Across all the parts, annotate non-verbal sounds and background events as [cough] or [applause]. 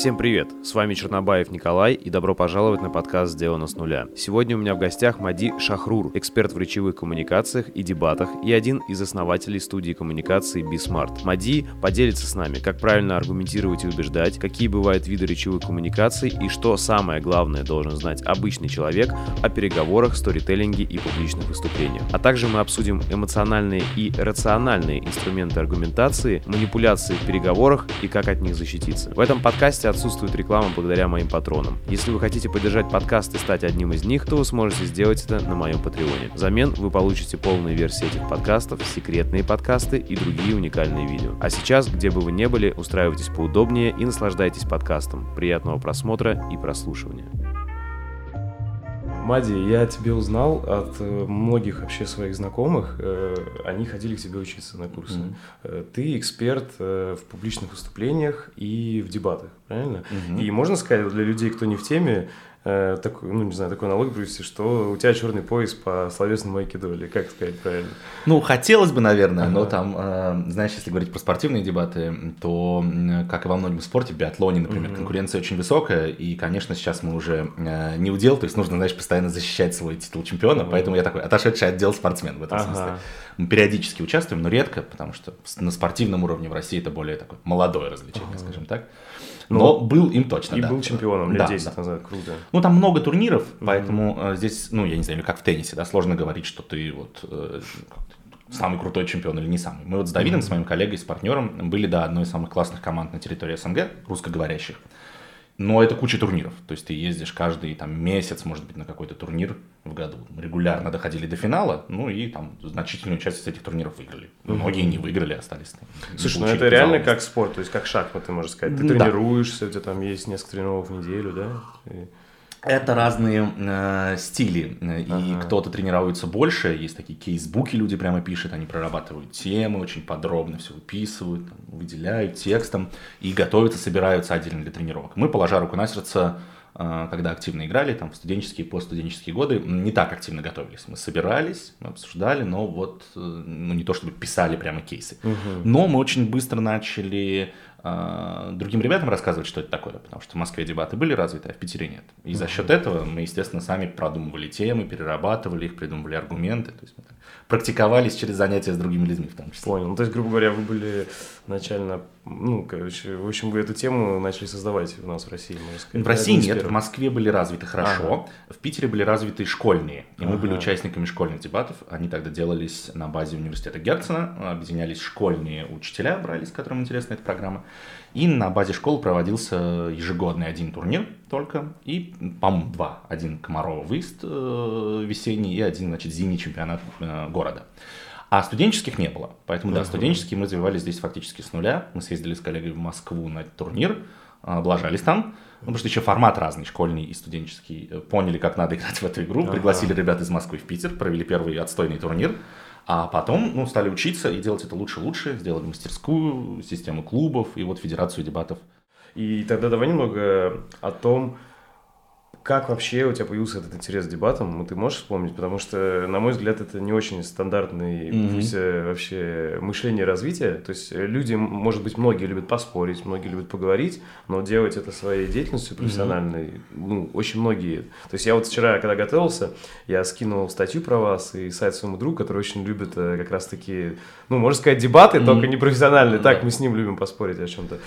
Всем привет! С вами Чернобаев Николай и добро пожаловать на подкаст «Сделано с нуля». Сегодня у меня в гостях Мади Шахрур, эксперт в речевых коммуникациях и дебатах и один из основателей студии коммуникации BeSmart. Мади поделится с нами, как правильно аргументировать и убеждать, какие бывают виды речевых коммуникаций и что самое главное должен знать обычный человек о переговорах, сторителлинге и публичных выступлениях. А также мы обсудим эмоциональные и рациональные инструменты аргументации, манипуляции в переговорах и как от них защититься. В этом подкасте отсутствует реклама благодаря моим патронам. Если вы хотите поддержать подкаст и стать одним из них, то вы сможете сделать это на моем патреоне. Взамен вы получите полные версии этих подкастов, секретные подкасты и другие уникальные видео. А сейчас, где бы вы ни были, устраивайтесь поудобнее и наслаждайтесь подкастом. Приятного просмотра и прослушивания. Мади, я тебе узнал от э, многих вообще своих знакомых. Э, они ходили к тебе учиться на курсы. Mm-hmm. Ты эксперт в публичных выступлениях и в дебатах, правильно? Mm-hmm. И можно сказать, для людей, кто не в теме, э, такой, ну, не знаю, такой налог привести, что у тебя черный пояс по словесному айкидо, или как сказать правильно? Ну, хотелось бы, наверное, ага. но там, э, знаешь, если говорить про спортивные дебаты, то, как и во многом спорте, биатлоне, например, угу. конкуренция очень высокая, и, конечно, сейчас мы уже э, не удел, то есть нужно, знаешь, постоянно защищать свой титул чемпиона, угу. поэтому я такой отошедший отдел спортсмен в этом ага. смысле. Мы периодически участвуем, но редко, потому что на спортивном уровне в России это более такое молодое развлечение, ага. скажем так. Но, был им точно, И да. был чемпионом лет да, 10 да. назад, круто. Ну, там много турниров, mm-hmm. поэтому э, здесь, ну, я не знаю, как в теннисе, да, сложно говорить, что ты вот э, самый крутой чемпион или не самый. Мы вот с Давидом, mm-hmm. с моим коллегой, с партнером, были, да, одной из самых классных команд на территории СНГ, русскоговорящих. Но это куча турниров. То есть ты ездишь каждый там, месяц, может быть, на какой-то турнир в году. Регулярно доходили до финала, ну и там значительную часть из этих турниров выиграли. Многие не выиграли, остались. Там, Слушай, ну это реально как спорт, то есть как шахматы, можно сказать. Ты да. тренируешься, у тебя там есть несколько тренировок в неделю, да? И... Это разные э, стили, и ага. кто-то тренируется больше, есть такие кейсбуки, люди прямо пишут, они прорабатывают темы, очень подробно все выписывают, там, выделяют текстом и готовятся, собираются отдельно для тренировок. Мы, положа руку на сердце, э, когда активно играли, там, в студенческие и постстуденческие годы, не так активно готовились. Мы собирались, мы обсуждали, но вот, э, ну, не то чтобы писали прямо кейсы. Угу. Но мы очень быстро начали другим ребятам рассказывать, что это такое, потому что в Москве дебаты были развиты, а в Питере нет. И за счет этого мы, естественно, сами продумывали темы, перерабатывали их, придумывали аргументы. То есть мы практиковались через занятия с другими людьми в том числе. Понял. Ну, то есть, грубо говоря, вы были начально, ну, короче, в общем, вы эту тему начали создавать у нас в России, можно сказать. В России нет, в Москве были развиты хорошо, ага. в Питере были развиты школьные, и ага. мы были участниками школьных дебатов. Они тогда делались на базе университета Герцена, объединялись школьные учителя, брались, которым интересна эта программа. И на базе школы проводился ежегодный один турнир только, и, по-моему, два. Один Комарова выезд э, весенний и один, значит, зимний чемпионат э, города. А студенческих не было. Поэтому, да, студенческие мы развивались здесь фактически с нуля. Мы съездили с коллегой в Москву на турнир, облажались там. Ну, потому что еще формат разный, школьный и студенческий. Э, поняли, как надо играть в эту игру. Пригласили ребят из Москвы в Питер, провели первый отстойный турнир. А потом ну, стали учиться и делать это лучше-лучше, сделали мастерскую, систему клубов и вот федерацию дебатов. И тогда давай немного о том, как вообще у тебя появился этот интерес к дебатам? Ну, ты можешь вспомнить? Потому что, на мой взгляд, это не очень стандартный mm-hmm. вообще мышление развития. То есть люди, может быть, многие любят поспорить, многие любят поговорить, но делать это своей деятельностью профессиональной, mm-hmm. ну, очень многие. То есть я вот вчера, когда готовился, я скинул статью про вас и сайт своему другу, который очень любит э, как раз-таки, ну, можно сказать, дебаты, mm-hmm. только не профессиональные. Mm-hmm. Так, мы с ним любим поспорить о чем-то.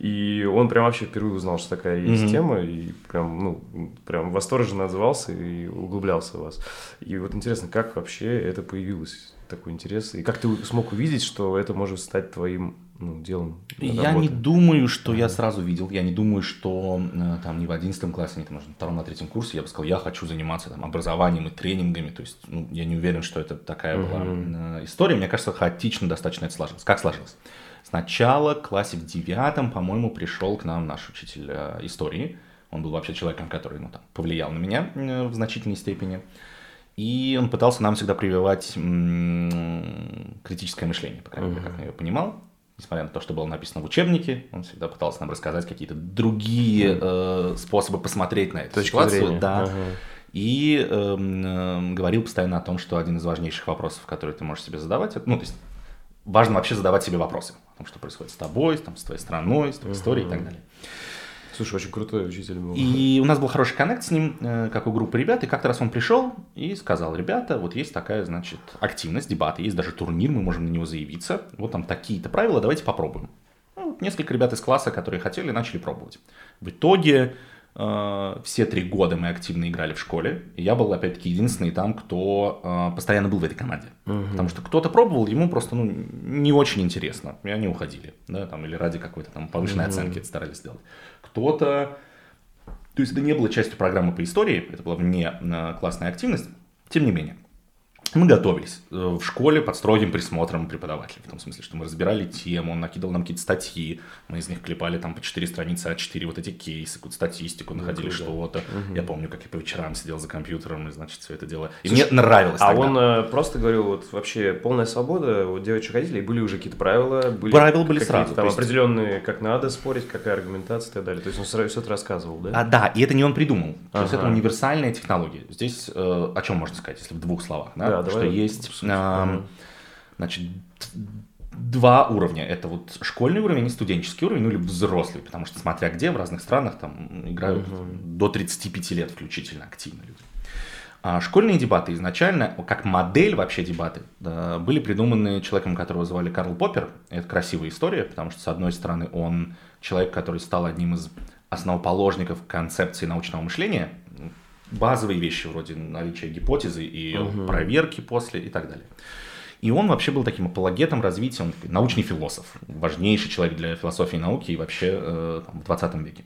И он прям вообще впервые узнал, что такая есть mm-hmm. тема, и прям, ну, прям восторженно отзывался и углублялся в вас. И вот интересно, как вообще это появилось, такой интерес, и как ты смог увидеть, что это может стать твоим ну, делом Я работы. не думаю, что я сразу видел, я не думаю, что э, там не в 11 классе, не там, может, на втором, на третьем курсе я бы сказал, я хочу заниматься там образованием и тренингами, то есть ну, я не уверен, что это такая mm-hmm. была история, мне кажется, хаотично достаточно это сложилось. Как сложилось? Сначала в классе в девятом, по-моему, пришел к нам наш учитель э, истории. Он был вообще человеком, который ну, там, повлиял на меня э, в значительной степени. И он пытался нам всегда прививать критическое мышление, по крайней мере, как я его понимал. Несмотря на то, что было написано в учебнике, он всегда пытался нам рассказать какие-то другие э, способы посмотреть на эту Точка ситуацию. Зрения. Да. Uh-huh. И э, э, говорил постоянно о том, что один из важнейших вопросов, которые ты можешь себе задавать, ну, то есть важно вообще задавать себе вопросы о том, что происходит с тобой, там, с твоей страной, с твоей историей и так далее. Слушай, очень крутой учитель был. И у нас был хороший коннект с ним, э, как у группы ребят, и как-то раз он пришел и сказал, ребята, вот есть такая, значит, активность, дебаты, есть даже турнир, мы можем на него заявиться, вот там такие-то правила, давайте попробуем. Ну, несколько ребят из класса, которые хотели, начали пробовать. В итоге все три года мы активно играли в школе, и я был, опять-таки, единственный там, кто э, постоянно был в этой команде. Угу. Потому что кто-то пробовал, ему просто ну, не очень интересно, и они уходили, да, там, или ради какой-то там повышенной угу. оценки это старались сделать. Кто-то... То есть это не было частью программы по истории, это была вне э, классная активность, тем не менее. Мы готовились э, в школе под строгим присмотром преподавателя. В том смысле, что мы разбирали тему, он накидывал нам какие-то статьи, мы из них клепали там по 4 страницы, а 4 вот эти кейсы, какую-то статистику, находили ну, что-то. Угу. Я помню, как я по вечерам сидел за компьютером и, значит, все это дело. И Слушай, мне нравилось А тогда. он э, просто говорил, вот вообще полная свобода у девочек родителей, были уже какие-то правила? Были правила были сразу. Там есть... определенные, как надо спорить, какая аргументация и так далее. То есть он сразу все это рассказывал, да? А, да, и это не он придумал. То ага. есть это универсальная технология. Здесь э, о чем можно сказать, если в двух словах? Да, да что давай. есть Значит, два уровня. Это вот школьный уровень и студенческий уровень, ну или взрослый, потому что смотря где, в разных странах там играют угу. до 35 лет включительно активно люди. А школьные дебаты изначально, как модель вообще дебаты, да, были придуманы человеком, которого звали Карл Поппер. Это красивая история, потому что, с одной стороны, он человек, который стал одним из основоположников концепции научного мышления, базовые вещи вроде наличия гипотезы и угу. проверки после и так далее. И он вообще был таким апологетом развития, он такой научный философ, важнейший человек для философии и науки и вообще э, там, в 20 веке.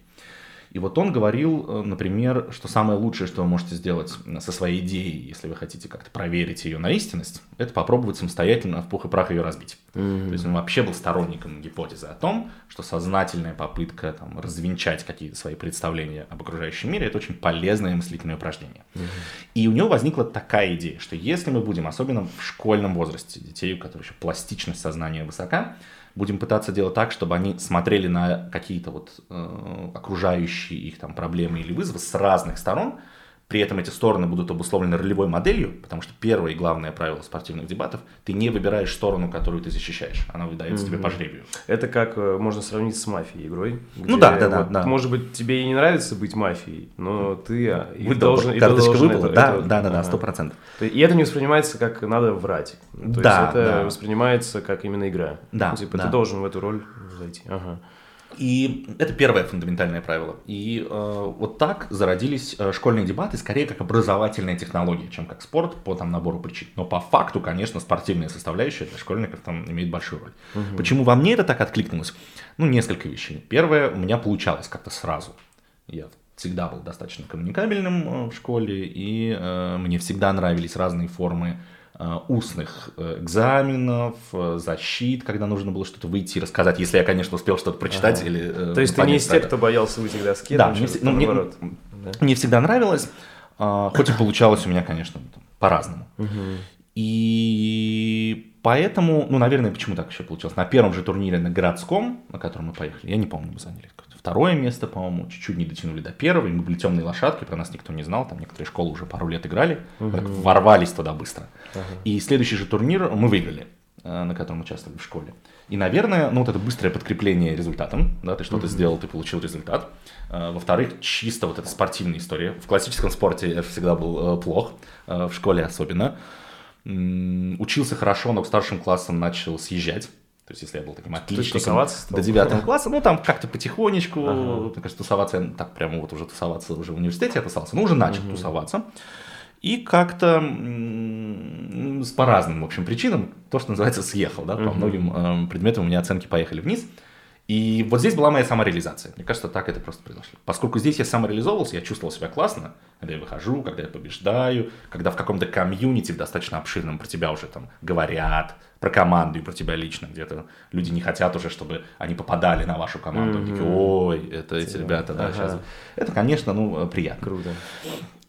И вот он говорил, э, например, что самое лучшее, что вы можете сделать со своей идеей, если вы хотите как-то проверить ее на истинность, это попробовать самостоятельно в пух и прах ее разбить. Mm-hmm. То есть он вообще был сторонником гипотезы о том, что сознательная попытка там, развенчать какие-то свои представления об окружающем мире – это очень полезное мыслительное упражнение. Mm-hmm. И у него возникла такая идея, что если мы будем, особенно в школьном возрасте, детей, у которых еще пластичность сознания высока, будем пытаться делать так, чтобы они смотрели на какие-то вот э, окружающие их там проблемы или вызовы с разных сторон, при этом эти стороны будут обусловлены ролевой моделью, потому что первое и главное правило спортивных дебатов – ты не выбираешь сторону, которую ты защищаешь, она выдается mm-hmm. тебе по жребию. Это как э, можно сравнить с мафией игрой. Ну да, да, вот, да, Может быть, тебе и не нравится быть мафией, но ты а, Вы должен, и карточка должен выпала, это, да, это, да, да, да, сто процентов. И это не воспринимается как надо врать. То да, есть это да. воспринимается как именно игра. Да, ну, типа да. ты должен в эту роль зайти. Ага. И это первое фундаментальное правило. И э, вот так зародились э, школьные дебаты, скорее как образовательная технология, чем как спорт по там, набору причин. Но по факту, конечно, спортивная составляющая для школьников там имеет большую роль. Угу. Почему во мне это так откликнулось? Ну, несколько вещей. Первое, у меня получалось как-то сразу. Я всегда был достаточно коммуникабельным э, в школе, и э, мне всегда нравились разные формы устных э, экзаменов, э, защит, когда нужно было что-то выйти и рассказать, если я, конечно, успел что-то прочитать ага. или... То есть ты не из тех, кто боялся выйти к доске? Да, мне, ну, мне, да? мне всегда нравилось, хоть и получалось у меня, конечно, по-разному. Угу. И поэтому, ну, наверное, почему так еще получилось? На первом же турнире на городском, на котором мы поехали, я не помню, мы заняли второе место, по-моему, чуть-чуть не дотянули до первого, и мы были темные лошадки, про нас никто не знал, там некоторые школы уже пару лет играли, угу. так ворвались туда быстро. Угу. И следующий же турнир мы выиграли, э, на котором участвовали в школе. И, наверное, ну вот это быстрое подкрепление результатом, да, ты что-то mm сделал, ты получил результат. Э, во-вторых, чисто вот эта спортивная история. В классическом спорте я всегда был э, плох, в школе особенно. Учился хорошо, но к старшим классам начал съезжать. То есть, если я был таким отличником до девятого [laughs] класса, ну, там как-то потихонечку, ага. так сказать, тусоваться, я так прямо вот уже тусоваться уже в университете я тусовался, ну, уже начал угу. тусоваться. И как-то с по разным, в общем, причинам, то, что называется, съехал, да, по угу. многим э, предметам у меня оценки поехали вниз. И вот здесь была моя самореализация. Мне кажется, так это просто произошло. Поскольку здесь я самореализовывался, я чувствовал себя классно, когда я выхожу, когда я побеждаю, когда в каком-то комьюнити достаточно обширном про тебя уже там говорят, про команду и про тебя лично. Где-то люди не хотят уже, чтобы они попадали на вашу команду. Mm-hmm. Такие, ой, это эти ребята, да, ага. сейчас. Это, конечно, ну, приятно. Круто.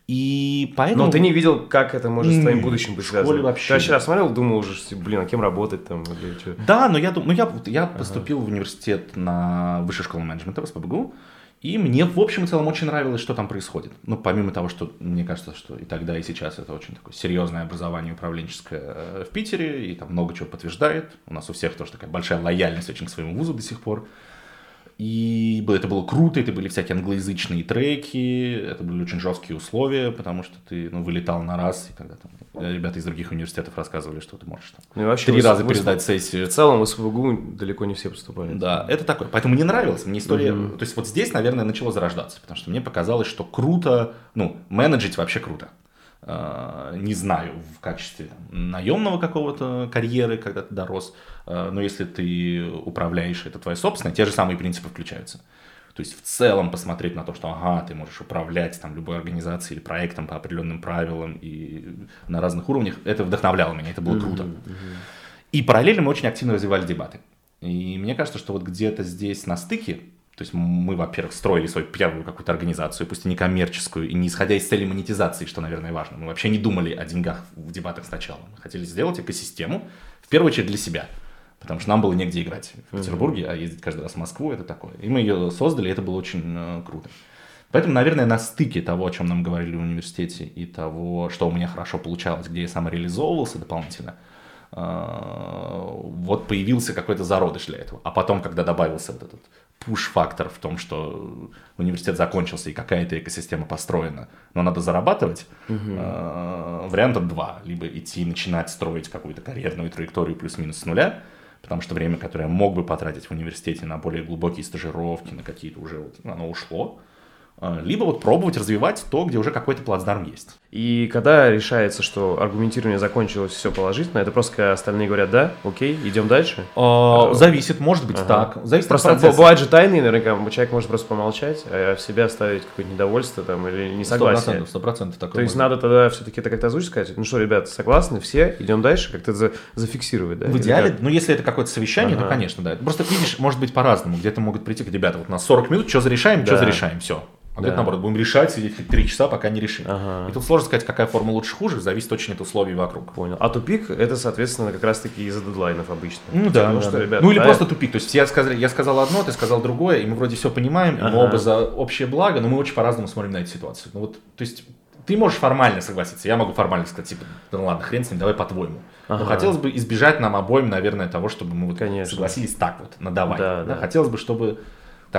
И поэтому... Но ты не видел, как это может с твоим будущим быть связано? вообще. Ты вообще смотрел, думал уже, блин, а кем работать там? Или что? Да, но я, ну, я, я ага. поступил в университет на высшую школу менеджмента в СПБГУ, и мне, в общем и целом, очень нравилось, что там происходит. Ну, помимо того, что мне кажется, что и тогда, и сейчас это очень такое серьезное образование управленческое э, в Питере, и там много чего подтверждает. У нас у всех тоже такая большая лояльность очень к своему вузу до сих пор. И это было круто, это были всякие англоязычные треки, это были очень жесткие условия, потому что ты ну, вылетал на раз, и тогда там ребята из других университетов рассказывали, что ты можешь там, ну, и вообще три раза вы, пересдать сессию. В целом в СПБГУ далеко не все поступали. Да, это такое. Поэтому мне нравилось, мне история... Mm-hmm. То есть вот здесь, наверное, начало зарождаться, потому что мне показалось, что круто, ну, менеджить вообще круто. Uh, не знаю, в качестве наемного какого-то карьеры, когда ты дорос, uh, но если ты управляешь, это твоя собственная, те же самые принципы включаются. То есть в целом посмотреть на то, что ага, ты можешь управлять там любой организацией или проектом по определенным правилам и на разных уровнях, это вдохновляло меня, это было круто. И параллельно мы очень активно развивали дебаты. И мне кажется, что вот где-то здесь на стыке, то есть мы, во-первых, строили свою первую какую-то организацию, пусть и не коммерческую, и не исходя из цели монетизации, что, наверное, важно. Мы вообще не думали о деньгах в дебатах сначала. Мы хотели сделать экосистему, в первую очередь для себя – потому что нам было негде играть в Петербурге, а ездить каждый раз в Москву это такое. И мы ее создали, и это было очень э, круто. Поэтому, наверное, на стыке того, о чем нам говорили в университете, и того, что у меня хорошо получалось, где я самореализовывался дополнительно, э, вот появился какой-то зародыш для этого. А потом, когда добавился вот этот пуш-фактор в том, что университет закончился и какая-то экосистема построена, но надо зарабатывать, угу. э, варианта два. Либо идти и начинать строить какую-то карьерную траекторию плюс-минус с нуля, потому что время, которое я мог бы потратить в университете на более глубокие стажировки, на какие-то уже вот, оно ушло. А, либо вот пробовать развивать то, где уже какой-то плацдарм есть. И когда решается, что аргументирование закончилось все положительно, это просто остальные говорят, да, окей, идем дальше? А, зависит, может быть ага. так. Зависит просто от бывают же тайные, наверняка, человек может просто помолчать, а в себя оставить какое-то недовольство там или несогласие. Сто процентов То есть надо тогда все-таки это как-то озвучить, сказать, ну что, ребят, согласны, все, идем дальше, как-то за, зафиксировать, да? В идеале, ну если это какое-то совещание, ага. то, конечно, да. Просто видишь, может быть по-разному, где-то могут прийти, ребята, вот на 40 минут, что зарешаем, да. что зарешаем, все. А да. наоборот, будем решать, сидеть три часа, пока не решим. Ага. И тут сложно сказать, какая форма лучше хуже, зависит очень от условий вокруг. Понял. А тупик это, соответственно, как раз-таки из-за дедлайнов обычно. Ну да, Потому да, что, да. Ребят, ну или да, просто тупик. То есть я сказал, я сказал одно, ты сказал другое, и мы вроде все понимаем, ага. и мы оба за общее благо, но мы очень по-разному смотрим на эту ситуацию. Ну вот, то есть ты можешь формально согласиться, я могу формально сказать, типа, ну ладно, хрен с ним, давай по-твоему. Ага. Но хотелось бы избежать нам обоим, наверное, того, чтобы мы вот Конечно. согласились так вот, надавай. Да, да. Хотелось бы, чтобы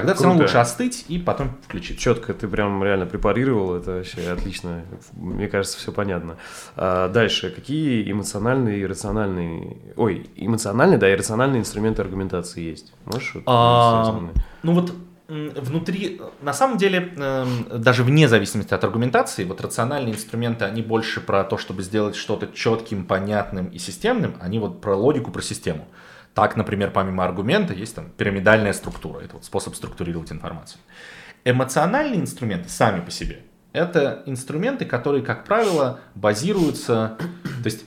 Тогда все равно лучше остыть и потом включить. Четко, ты прям реально препарировал, это вообще отлично. Мне кажется, все понятно. А дальше, какие эмоциональные и рациональные... Ой, эмоциональные, да, и рациональные инструменты аргументации есть? Можешь? А, ну вот внутри, на самом деле, эм, даже вне зависимости от аргументации, вот рациональные инструменты, они больше про то, чтобы сделать что-то четким, понятным и системным, они вот про логику, про систему. Так, например, помимо аргумента есть там пирамидальная структура, это вот способ структурировать информацию. Эмоциональные инструменты сами по себе это инструменты, которые, как правило, базируются, то есть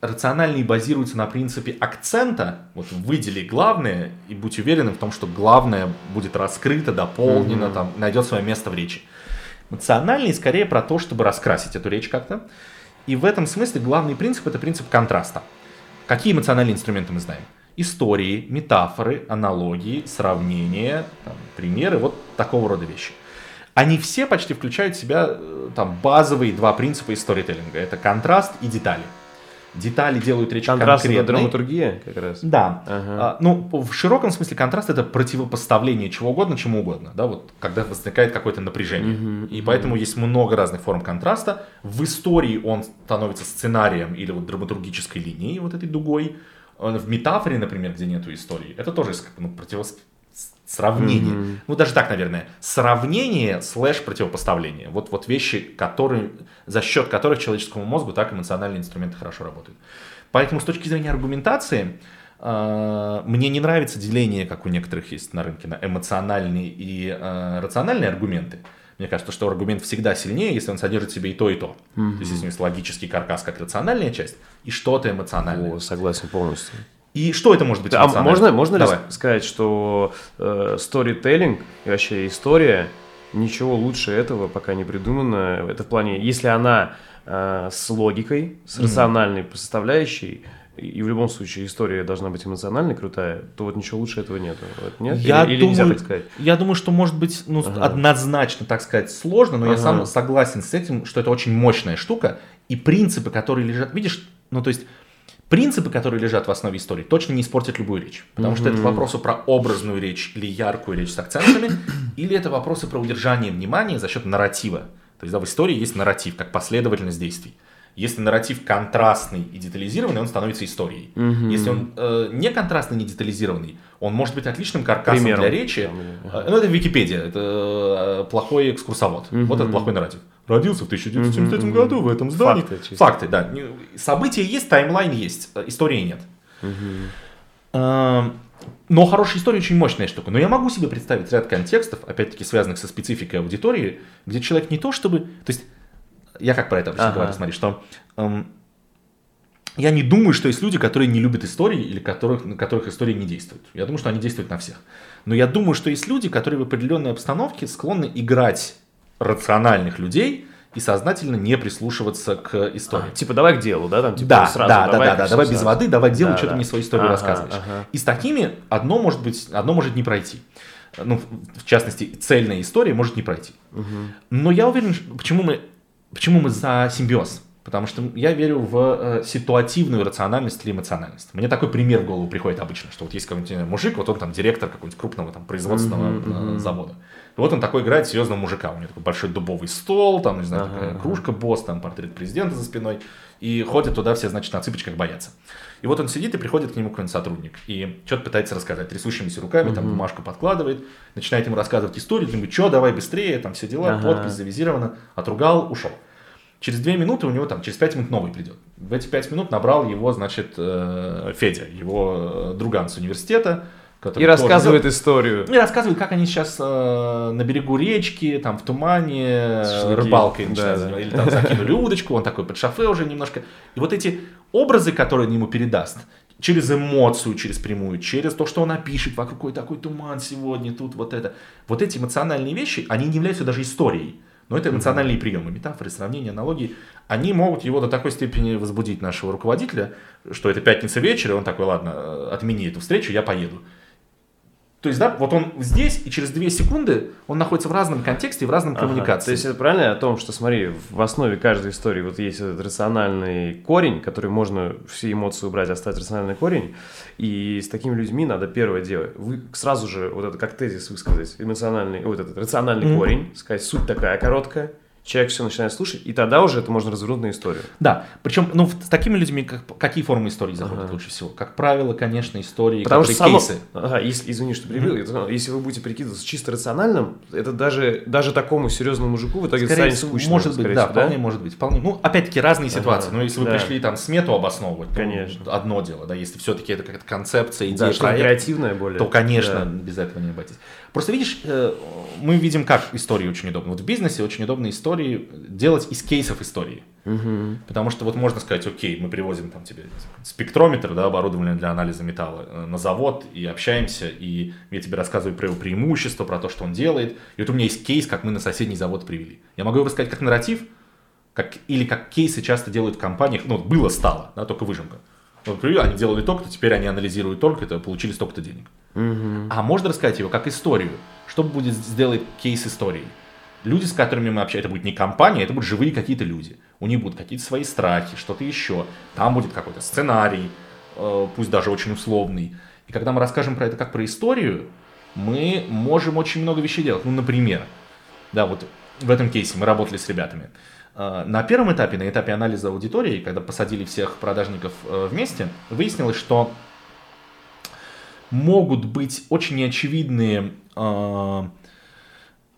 рациональные базируются на принципе акцента, вот выдели главное и будь уверенным в том, что главное будет раскрыто, дополнено, mm-hmm. там, найдет свое место в речи. Эмоциональные скорее про то, чтобы раскрасить эту речь как-то. И в этом смысле главный принцип это принцип контраста. Какие эмоциональные инструменты мы знаем? Истории, метафоры, аналогии, сравнения, там, примеры, вот такого рода вещи. Они все почти включают в себя э, там, базовые два принципа из сторителлинга. Это контраст и детали. Детали делают речь контраст конкретной. это драматургия как раз? Да. Ага. А, ну, в широком смысле контраст это противопоставление чего угодно чему угодно. Да, вот, когда возникает какое-то напряжение. Угу, и угу. поэтому есть много разных форм контраста. В истории он становится сценарием или вот драматургической линией, вот этой дугой в метафоре, например, где нету истории, это тоже ну, противос... сравнение. Mm-hmm. Ну, даже так, наверное. Сравнение слэш противопоставление. Вот, вот вещи, которые, за счет которых человеческому мозгу так эмоциональные инструменты хорошо работают. Поэтому с точки зрения аргументации, э, мне не нравится деление, как у некоторых есть на рынке, на эмоциональные и э, рациональные аргументы. Мне кажется, что аргумент всегда сильнее, если он содержит в себе и то, и то. Mm-hmm. То есть, если есть логический каркас как рациональная часть, и что-то эмоциональное. О, согласен полностью. И что это может быть? А можно, можно ли сказать, что э, storytelling и вообще история ничего лучше этого пока не придумано? Это в плане, если она э, с логикой, с рациональной mm-hmm. составляющей, и в любом случае история должна быть эмоциональной, крутая, то вот ничего лучше этого нету. Вот нет? Я или, думаю, или нельзя так сказать? Я думаю, что может быть ну, ага. однозначно, так сказать, сложно, но ага. я сам согласен с этим, что это очень мощная штука, и принципы, которые лежат, видишь, ну то есть принципы, которые лежат в основе истории, точно не испортят любую речь. Потому что это вопросы про образную речь или яркую речь с акцентами, [coughs] или это вопросы про удержание внимания за счет нарратива. То есть да, в истории есть нарратив, как последовательность действий. Если нарратив контрастный и детализированный, он становится историей. Угу. Если он э, не контрастный, не детализированный, он может быть отличным каркасом Примером. для речи. Там, э, ну, это Википедия, это э, плохой экскурсовод. Угу. Вот это плохой нарратив. Родился в 1973 угу. году в этом здании. Факты, Факты, да. События есть, таймлайн есть, э, истории нет. Угу. Но хорошая история очень мощная штука. Но я могу себе представить ряд контекстов, опять-таки связанных со спецификой аудитории, где человек не то чтобы... То есть я как про это обычно ага. говорю, смотри, что эм, я не думаю, что есть люди, которые не любят истории или которых, на которых истории не действуют. Я думаю, что они действуют на всех. Но я думаю, что есть люди, которые в определенной обстановке склонны играть рациональных людей и сознательно не прислушиваться к истории. А, типа, давай к делу, да? Там, типа, да, сразу, да, давай, да, да, да, давай без воды, давай к делу, да, что да. ты мне свою историю ага, рассказываешь. Ага. И с такими одно может быть, одно может не пройти ну, в частности, цельная история может не пройти. Угу. Но я уверен, почему мы Почему мы за симбиоз? Потому что я верю в э, ситуативную рациональность или эмоциональность. Мне такой пример в голову приходит обычно, что вот есть какой-нибудь мужик, вот он там директор какого-нибудь крупного там производственного mm-hmm, mm-hmm. завода. И вот он такой играет серьезного мужика. У него такой большой дубовый стол, там, не знаю, ага, такая кружка, босс, там портрет президента за спиной. И ходят туда все, значит, на цыпочках боятся. И вот он сидит и приходит к нему какой-нибудь сотрудник. И что-то пытается рассказать трясущимися руками, там бумажку подкладывает, начинает ему рассказывать историю, думает, что, давай быстрее, там все дела, ага. подпись завизирована, отругал, ушел. Через две минуты у него там, через пять минут новый придет. В эти пять минут набрал его, значит, э, Федя, его э, друган с университета, и рассказывает идет, историю. И рассказывает, как они сейчас э, на берегу речки, там в тумане, Шашлыки. рыбалкой начинают да, да. Или там [laughs] закинули удочку, он такой под шофе уже немножко. И вот эти образы, которые он ему передаст, через эмоцию, через прямую, через то, что он напишет, вокруг какой такой туман сегодня, тут вот это. Вот эти эмоциональные вещи, они не являются даже историей. Но это эмоциональные приемы, метафоры, сравнения, аналогии. Они могут его до такой степени возбудить нашего руководителя, что это пятница вечер, и он такой, ладно, э, отмени эту встречу, я поеду. То есть, да, вот он здесь, и через две секунды он находится в разном контексте, в разном ага. коммуникации. То есть, это правильно о том, что, смотри, в основе каждой истории вот есть этот рациональный корень, который можно все эмоции убрать, оставить рациональный корень, и с такими людьми надо первое делать. Вы сразу же, вот это как тезис высказать, эмоциональный, вот этот рациональный mm-hmm. корень, сказать, суть такая короткая, человек все начинает слушать, и тогда уже это можно развернуть на историю. Да, причем, ну, с такими людьми как, какие формы истории заходят ага. лучше всего? Как правило, конечно, истории, Потому что само... кейсы. Ага, если, извини, что перебил, mm-hmm. если вы будете прикидываться чисто рациональным, это даже, даже такому серьезному мужику в итоге скорее станет скучно. Может быть, да, всего, вполне да? может быть. Вполне. Ну, опять-таки, разные ситуации. Ага, Но если вы да. пришли там смету обосновывать, конечно. то одно дело, да, если все-таки это какая-то концепция, идея, да, проект, креативная более. то, конечно, да. без этого не обойтись. Просто видишь, э, мы видим, как истории очень удобно. Вот в бизнесе очень удобно истории делать из кейсов истории. Угу. Потому что вот можно сказать, окей, мы привозим там тебе спектрометр, да, оборудование для анализа металла э, на завод и общаемся, и я тебе рассказываю про его преимущества, про то, что он делает. И вот у меня есть кейс, как мы на соседний завод привели. Я могу его рассказать как нарратив, как, или как кейсы часто делают в компаниях, ну, было, стало, да, только выжимка. Вот, они делали только-то, теперь они анализируют только-то, получили столько-то денег. Угу. А можно рассказать его как историю. Что будет сделать кейс истории? Люди, с которыми мы общаемся, это будет не компания, это будут живые какие-то люди. У них будут какие-то свои страхи, что-то еще. Там будет какой-то сценарий, э, пусть даже очень условный. И когда мы расскажем про это как про историю, мы можем очень много вещей делать. Ну, например, да, вот в этом кейсе мы работали с ребятами. Э, на первом этапе, на этапе анализа аудитории, когда посадили всех продажников э, вместе, выяснилось, что могут быть очень неочевидные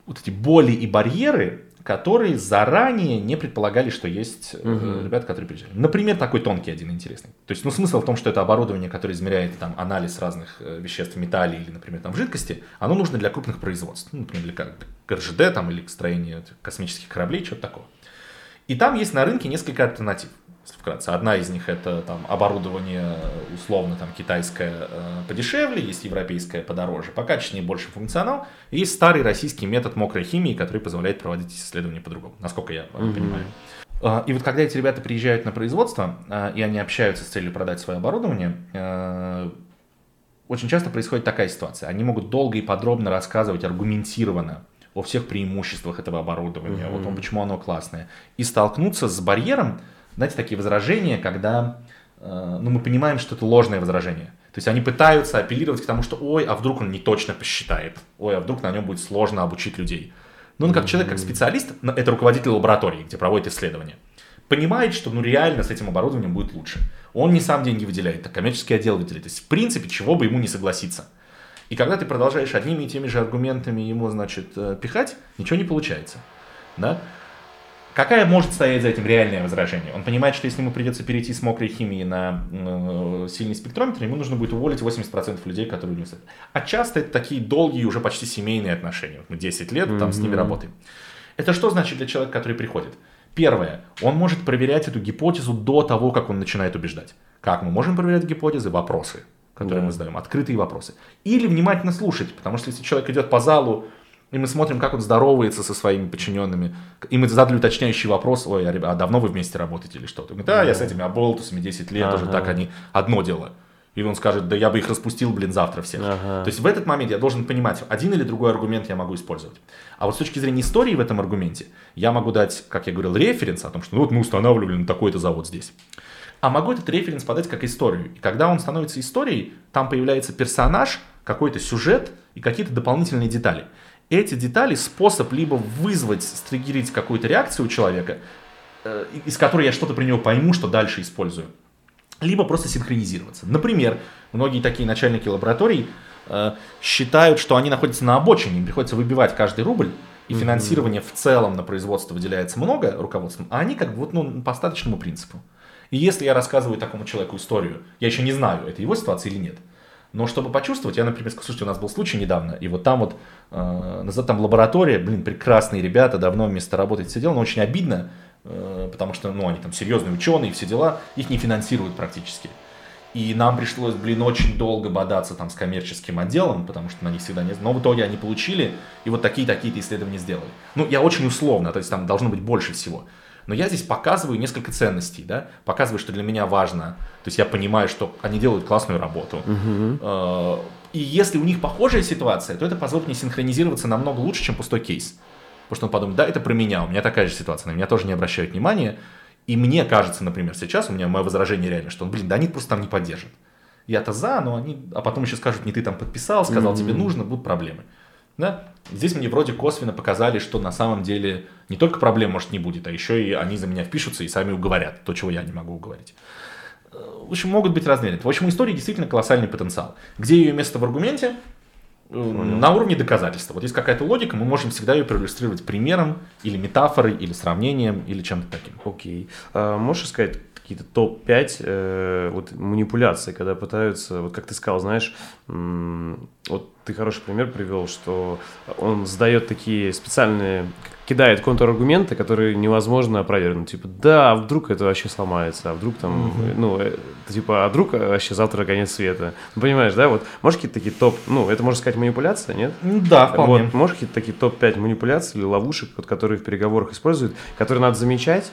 вот эти боли и барьеры, которые заранее не предполагали, что есть угу. Ребята, которые приезжали. Например, такой тонкий один интересный. То есть, ну, смысл в том, что это оборудование, которое измеряет там анализ разных э, веществ в металле или, например, там в жидкости, оно нужно для крупных производств. Ну, например, для, для РЖД там, или строения космических кораблей, что-то такое. И там есть на рынке несколько альтернатив вкратце. Одна из них это там оборудование условно там китайское э, подешевле, есть европейское подороже, покачественнее, больше функционал. И старый российский метод мокрой химии, который позволяет проводить исследования по-другому, насколько я mm-hmm. понимаю. Э, и вот когда эти ребята приезжают на производство, э, и они общаются с целью продать свое оборудование, э, очень часто происходит такая ситуация. Они могут долго и подробно рассказывать, аргументированно о всех преимуществах этого оборудования, mm-hmm. о том, почему оно классное, и столкнуться с барьером, знаете, такие возражения, когда э, ну, мы понимаем, что это ложное возражение. То есть они пытаются апеллировать к тому, что ой, а вдруг он не точно посчитает, ой, а вдруг на нем будет сложно обучить людей. Но он как человек, как специалист, это руководитель лаборатории, где проводит исследования, понимает, что ну реально с этим оборудованием будет лучше. Он не сам деньги выделяет, а коммерческий отдел выделяет. То есть в принципе, чего бы ему не согласиться. И когда ты продолжаешь одними и теми же аргументами ему, значит, э, пихать, ничего не получается. Да? Какая может стоять за этим реальное возражение? Он понимает, что если ему придется перейти с мокрой химии на э, сильный спектрометр, ему нужно будет уволить 80% людей, которые у него стоят. А часто это такие долгие, уже почти семейные отношения. Вот мы 10 лет там mm-hmm. с ними работаем. Это что значит для человека, который приходит? Первое, он может проверять эту гипотезу до того, как он начинает убеждать. Как мы можем проверять гипотезы? Вопросы, которые да. мы задаем, открытые вопросы. Или внимательно слушать, потому что если человек идет по залу, и мы смотрим, как он здоровается со своими подчиненными. И мы задали уточняющий вопрос, ой, а, а давно вы вместе работаете или что-то? Он говорит, да, я с этими оболтусами 10 лет, ага. уже так они одно дело. И он скажет, да я бы их распустил, блин, завтра всех. Ага. То есть в этот момент я должен понимать, один или другой аргумент я могу использовать. А вот с точки зрения истории в этом аргументе, я могу дать, как я говорил, референс о том, что ну вот мы устанавливали на такой-то завод здесь. А могу этот референс подать как историю. И когда он становится историей, там появляется персонаж, какой-то сюжет и какие-то дополнительные детали эти детали способ либо вызвать, стригерить какую-то реакцию у человека, э, из которой я что-то про него пойму, что дальше использую, либо просто синхронизироваться. Например, многие такие начальники лабораторий э, считают, что они находятся на обочине, им приходится выбивать каждый рубль, и финансирование в целом на производство выделяется много руководством, а они как бы вот ну, по остаточному принципу. И если я рассказываю такому человеку историю, я еще не знаю, это его ситуация или нет, но чтобы почувствовать, я, например, слушайте, у нас был случай недавно, и вот там вот, э, там лаборатория, блин, прекрасные ребята, давно вместо работать сидел, но очень обидно, э, потому что, ну, они там серьезные ученые, все дела, их не финансируют практически. И нам пришлось, блин, очень долго бодаться там с коммерческим отделом, потому что на них всегда нет. Но в итоге они получили, и вот такие-такие-то исследования сделали. Ну, я очень условно, то есть там должно быть больше всего. Но я здесь показываю несколько ценностей, да, показываю, что для меня важно. То есть я понимаю, что они делают классную работу. Угу. И если у них похожая ситуация, то это позволит мне синхронизироваться намного лучше, чем пустой кейс. Потому что он подумает, да, это про меня, у меня такая же ситуация, на меня тоже не обращают внимания. И мне кажется, например, сейчас у меня мое возражение реально, что он, блин, да они просто там не поддержат. Я-то за, но они, а потом еще скажут, не ты там подписал, сказал, mm-hmm. тебе нужно, будут проблемы. Да? Здесь мне вроде косвенно показали, что на самом деле не только проблем, может, не будет, а еще и они за меня впишутся и сами уговорят то, чего я не могу уговорить. Э, в общем, могут быть разные. В общем, у истории действительно колоссальный потенциал. Где ее место в аргументе? Э, на уровне доказательства. Вот есть какая-то логика, мы можем всегда ее проиллюстрировать примером, или метафорой, или сравнением, или чем-то таким. Окей. А, можешь сказать какие-то топ-5 э, вот, манипуляций, когда пытаются, вот как ты сказал, знаешь, вот ты хороший пример привел, что он задает такие специальные, кидает контраргументы, которые невозможно опровергнуть. Типа, да, а вдруг это вообще сломается, а вдруг там, mm-hmm. ну, э, типа, а вдруг вообще завтра конец света. Ну, понимаешь, да? Вот, можешь какие-то такие топ, ну, это можно сказать манипуляция, нет? Да, вполне. Вот, можешь какие-то такие топ-5 манипуляций или ловушек, вот, которые в переговорах используют, которые надо замечать,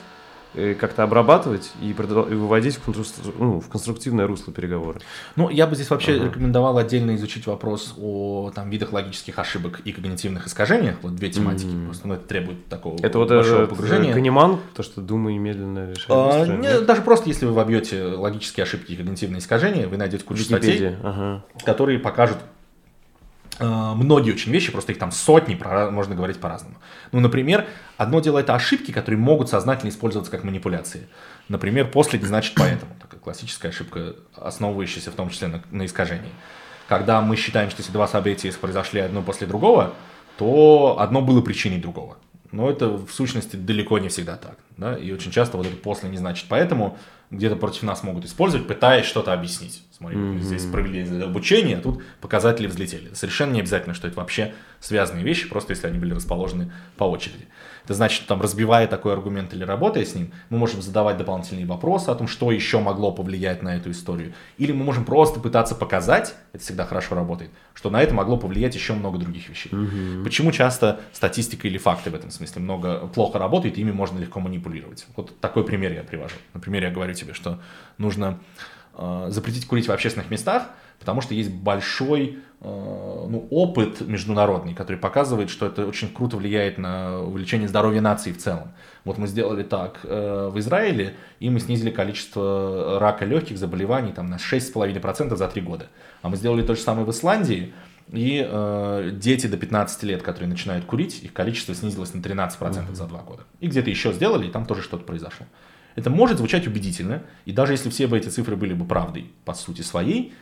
как-то обрабатывать и, и выводить в, констру... ну, в конструктивное русло переговоры. Ну, я бы здесь вообще ага. рекомендовал отдельно изучить вопрос о там, видах логических ошибок и когнитивных искажениях. Вот две тематики. Mm-hmm. Просто ну, это требует такого это вот большого это, погружения. Канеман, то, что думай медленно решай. А, не, даже просто если вы вобьете логические ошибки и когнитивные искажения, вы найдете кучу Википедия. статей, ага. которые покажут Э, многие очень вещи, просто их там сотни, можно говорить по-разному. Ну, например, одно дело это ошибки, которые могут сознательно использоваться как манипуляции. Например, после не значит поэтому. Такая классическая ошибка, основывающаяся в том числе на, на искажении. Когда мы считаем, что если два события произошли одно после другого, то одно было причиной другого. Но это в сущности далеко не всегда так. Да? И очень часто вот это после не значит поэтому где-то против нас могут использовать, пытаясь что-то объяснить. Смотри, mm-hmm. здесь провели обучение, а тут показатели взлетели. Совершенно не обязательно, что это вообще связанные вещи, просто если они были расположены по очереди. Это значит, там разбивая такой аргумент или работая с ним, мы можем задавать дополнительные вопросы о том, что еще могло повлиять на эту историю. Или мы можем просто пытаться показать, это всегда хорошо работает, что на это могло повлиять еще много других вещей. Угу. Почему часто статистика или факты в этом смысле много плохо работают, ими можно легко манипулировать. Вот такой пример я привожу. Например, я говорю тебе, что нужно э, запретить курить в общественных местах, потому что есть большой э, ну, опыт международный, который показывает, что это очень круто влияет на увеличение здоровья нации в целом. Вот мы сделали так э, в Израиле, и мы снизили количество рака легких заболеваний там, на 6,5% за 3 года. А мы сделали то же самое в Исландии, и э, дети до 15 лет, которые начинают курить, их количество снизилось на 13% mm-hmm. за 2 года. И где-то еще сделали, и там тоже что-то произошло. Это может звучать убедительно, и даже если все бы эти цифры были бы правдой по сути своей,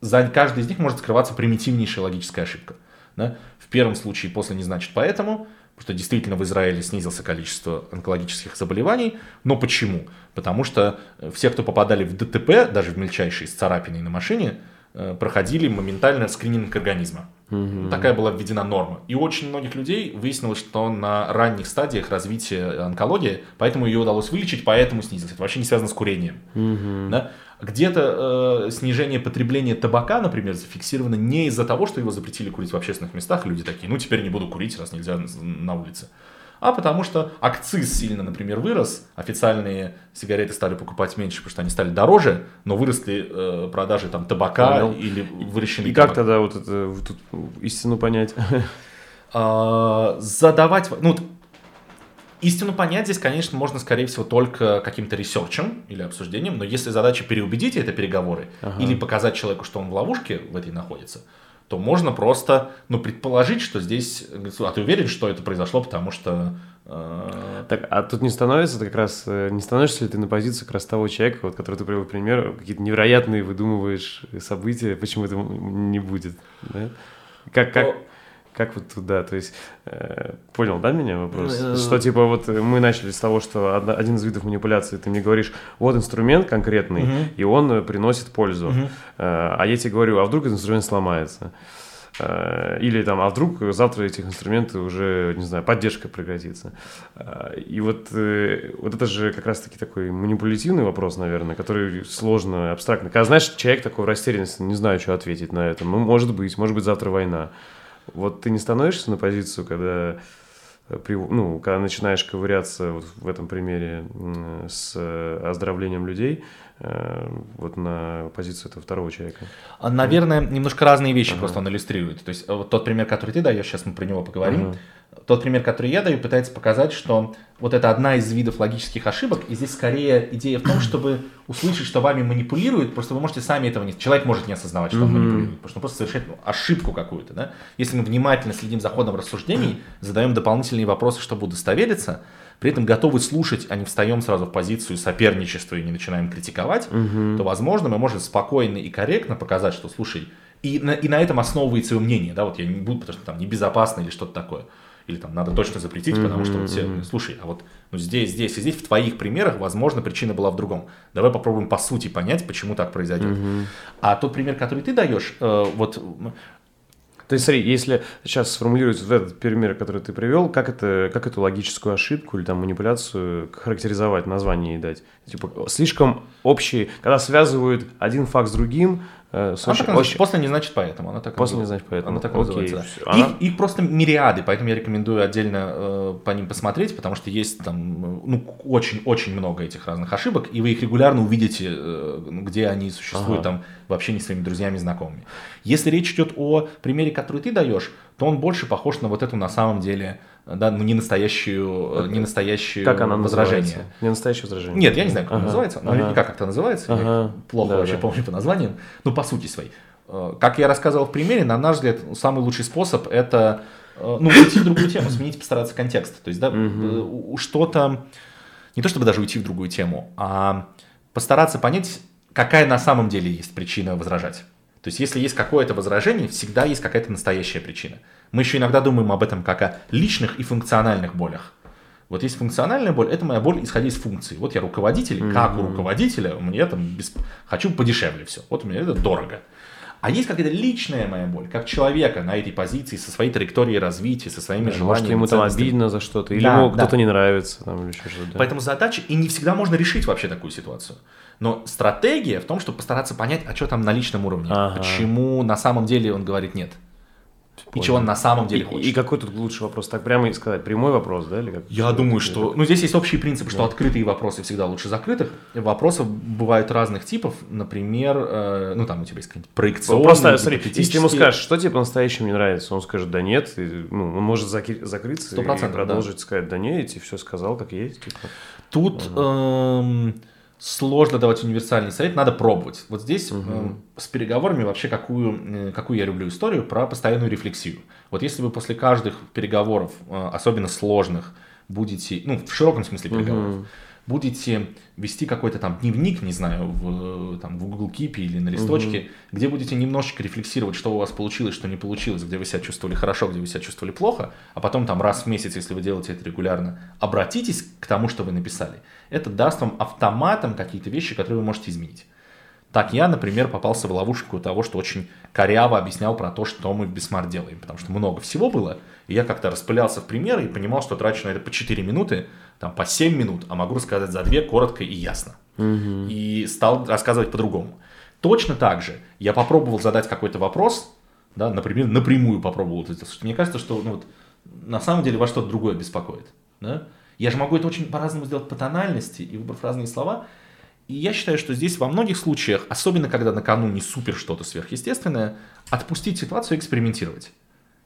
за каждой из них может скрываться примитивнейшая логическая ошибка. Да? В первом случае после не значит поэтому, потому что действительно в Израиле снизилось количество онкологических заболеваний. Но почему? Потому что э, все, кто попадали в ДТП, даже в мельчайшие с царапиной на машине, э, проходили моментально скрининг организма. Угу. Такая была введена норма. И очень многих людей выяснилось, что на ранних стадиях развития онкологии, поэтому ее удалось вылечить, поэтому снизилось. Это вообще не связано с курением. Угу. Да? Где-то э, снижение потребления табака, например, зафиксировано не из-за того, что его запретили курить в общественных местах, люди такие, ну теперь не буду курить, раз нельзя на улице. А потому что акциз сильно, например, вырос, официальные сигареты стали покупать меньше, потому что они стали дороже, но выросли э, продажи там табака Понял. или выращенный И табак. как тогда вот это тут истину понять? А, задавать, ну, Истину понять здесь, конечно, можно, скорее всего, только каким-то ресерчем или обсуждением, но если задача переубедить это переговоры ага. или показать человеку, что он в ловушке в этой находится, то можно просто, ну, предположить, что здесь, а ты уверен, что это произошло, потому что... Э... Так, а тут не становится как раз, э, не становишься ли ты на позицию как раз того человека, вот, который ты привел пример, какие-то невероятные выдумываешь события, почему это не будет, да? Как, как, как вот туда, то есть, э, понял, да, меня вопрос? Э, что, типа, вот мы начали с того, что одна, один из видов манипуляции, ты мне говоришь, вот инструмент конкретный, угу. и он э, приносит пользу. Угу. Э, а я тебе говорю, а вдруг этот инструмент сломается? Э, или там, а вдруг завтра этих инструментов уже, не знаю, поддержка прекратится. Э, и вот, вот это же как раз-таки такой манипулятивный вопрос, наверное, который сложно, абстрактно. Когда, знаешь, человек такой в растерянности, не знаю, что ответить на это. Ну, может быть, может быть, завтра война. Вот ты не становишься на позицию, когда э, ну, когда начинаешь ковыряться вот в этом примере с оздоровлением людей, э, вот на позицию этого второго человека? А, наверное, немножко разные вещи ага. просто он иллюстрирует. То есть э, вот тот пример, который ты даешь, сейчас мы про него поговорим. Ага тот пример, который я даю, пытается показать, что вот это одна из видов логических ошибок, и здесь скорее идея в том, [clears throat] чтобы услышать, что вами манипулируют, просто вы можете сами этого не... Человек может не осознавать, что он манипулирует, потому что он просто совершает ну, ошибку какую-то, да? Если мы внимательно следим за ходом рассуждений, [clears throat] задаем дополнительные вопросы, чтобы удостовериться, при этом готовы слушать, а не встаем сразу в позицию соперничества и не начинаем критиковать, то, возможно, мы можем спокойно и корректно показать, что, слушай, и на, и на этом основывается его мнение, да, вот я не буду, потому что там небезопасно или что-то такое или там надо точно запретить, потому что вот все, слушай, а вот ну, здесь, здесь и здесь в твоих примерах, возможно, причина была в другом. Давай попробуем по сути понять, почему так произойдет. А тот пример, который ты даешь, э, вот то есть, смотри, если сейчас сформулировать вот этот пример, который ты привел, как, это, как эту логическую ошибку или там манипуляцию характеризовать, название ей дать? Типа, слишком общие, когда связывают один факт с другим, Э, она так очень... После не значит поэтому. Она так После не значит поэтому. Она так Окей. называется. Да. Она... Их, их просто мириады, поэтому я рекомендую отдельно э, по ним посмотреть, потому что есть там ну, очень-очень много этих разных ошибок, и вы их регулярно увидите, э, где они существуют ага. там вообще не своими друзьями и знакомыми. Если речь идет о примере, который ты даешь, то он больше похож на вот эту на самом деле да, ну, не настоящую, не настоящую как она возражение. Называется? Не настоящее возражение. Нет, я не знаю, как ага. она называется, но ага. как как-то называется, ага. я плохо да, вообще да. помню по названиям, ну, по сути своей. Э, как я рассказывал в примере, на наш взгляд, самый лучший способ это э, ну, уйти в другую тему, сменить, постараться контекст. То есть, да, угу. что-то, не то чтобы даже уйти в другую тему, а постараться понять, какая на самом деле есть причина возражать. То есть, если есть какое-то возражение, всегда есть какая-то настоящая причина. Мы еще иногда думаем об этом как о личных и функциональных болях. Вот есть функциональная боль, это моя боль, исходя из функции. Вот я руководитель, mm-hmm. как у руководителя, мне там без... хочу подешевле все. Вот у меня это дорого. А есть какая-то личная моя боль, как человека на этой позиции, со своей траекторией развития, со своими да, желаниями. Может, ему там обидно за что-то, или да, ему да. кто-то не нравится. Там, или что-то, да. Поэтому задача, и не всегда можно решить вообще такую ситуацию. Но стратегия в том, чтобы постараться понять, а что там на личном уровне. Ага. Почему на самом деле он говорит нет. И чего он на самом деле И, хочет. и какой тут лучший вопрос? Так прямо и сказать, прямой вопрос, да? Или как? Я думаю, что... Ну, здесь есть общий принцип, что открытые вопросы всегда лучше закрытых. Вопросов бывают разных типов. Например, э, ну, там у тебя есть какие-нибудь проекционные, Просто, смотри, если ему скажешь, что тебе по-настоящему не нравится, он скажет, да нет, и, ну, он может заки- закрыться Сто и процентов, продолжить сказать, да нет, и все сказал, как есть. Типа. Тут эм, сложно давать универсальный совет, надо пробовать. Вот здесь эм, с переговорами вообще какую, э, какую я люблю историю про постоянную рефлексию. Вот если вы после каждых переговоров, э, особенно сложных, будете, ну, в широком смысле переговоров, будете вести какой-то там дневник, не знаю, в, там, в Google Keep или на листочке, где будете немножечко рефлексировать, что у вас получилось, что не получилось, где вы себя чувствовали хорошо, где вы себя чувствовали плохо, а потом там раз в месяц, если вы делаете это регулярно, обратитесь к тому, что вы написали. Это даст вам автоматом какие-то вещи, которые вы можете изменить. Так я, например, попался в ловушку того, что очень коряво объяснял про то, что мы в Бисмарт делаем, потому что много всего было, и я как-то распылялся в примеры и понимал, что трачу на это по 4 минуты, там по 7 минут, а могу рассказать за 2 коротко и ясно. И стал рассказывать по-другому. Точно так же я попробовал задать какой-то вопрос, да, например, напрямую попробовал это сделать. Мне кажется, что ну, вот, на самом деле вас что-то другое беспокоит. Да? Я же могу это очень по-разному сделать по тональности и выбрав разные слова. И я считаю, что здесь во многих случаях, особенно когда на кону не супер что-то сверхъестественное, отпустить ситуацию и экспериментировать.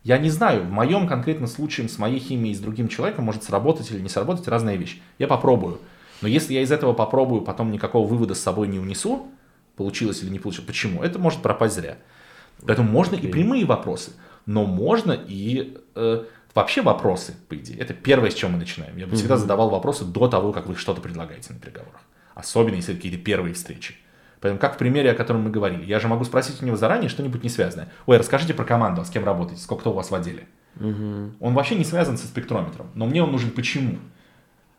Я не знаю, в моем конкретном случае с моей химией и с другим человеком может сработать или не сработать разная вещь. Я попробую. Но если я из этого попробую, потом никакого вывода с собой не унесу, получилось или не получилось, почему? Это может пропасть зря. Поэтому можно и прямые вопросы, но можно и э, вообще вопросы, по идее. Это первое, с чем мы начинаем. Я бы всегда задавал вопросы до того, как вы что-то предлагаете на переговорах. Особенно, если какие-то первые встречи. Поэтому, как в примере, о котором мы говорили, я же могу спросить у него заранее что-нибудь не связанное. Ой, расскажите про команду, а с кем работаете, сколько кто у вас в отделе. Он вообще не связан со спектрометром, но мне он нужен почему?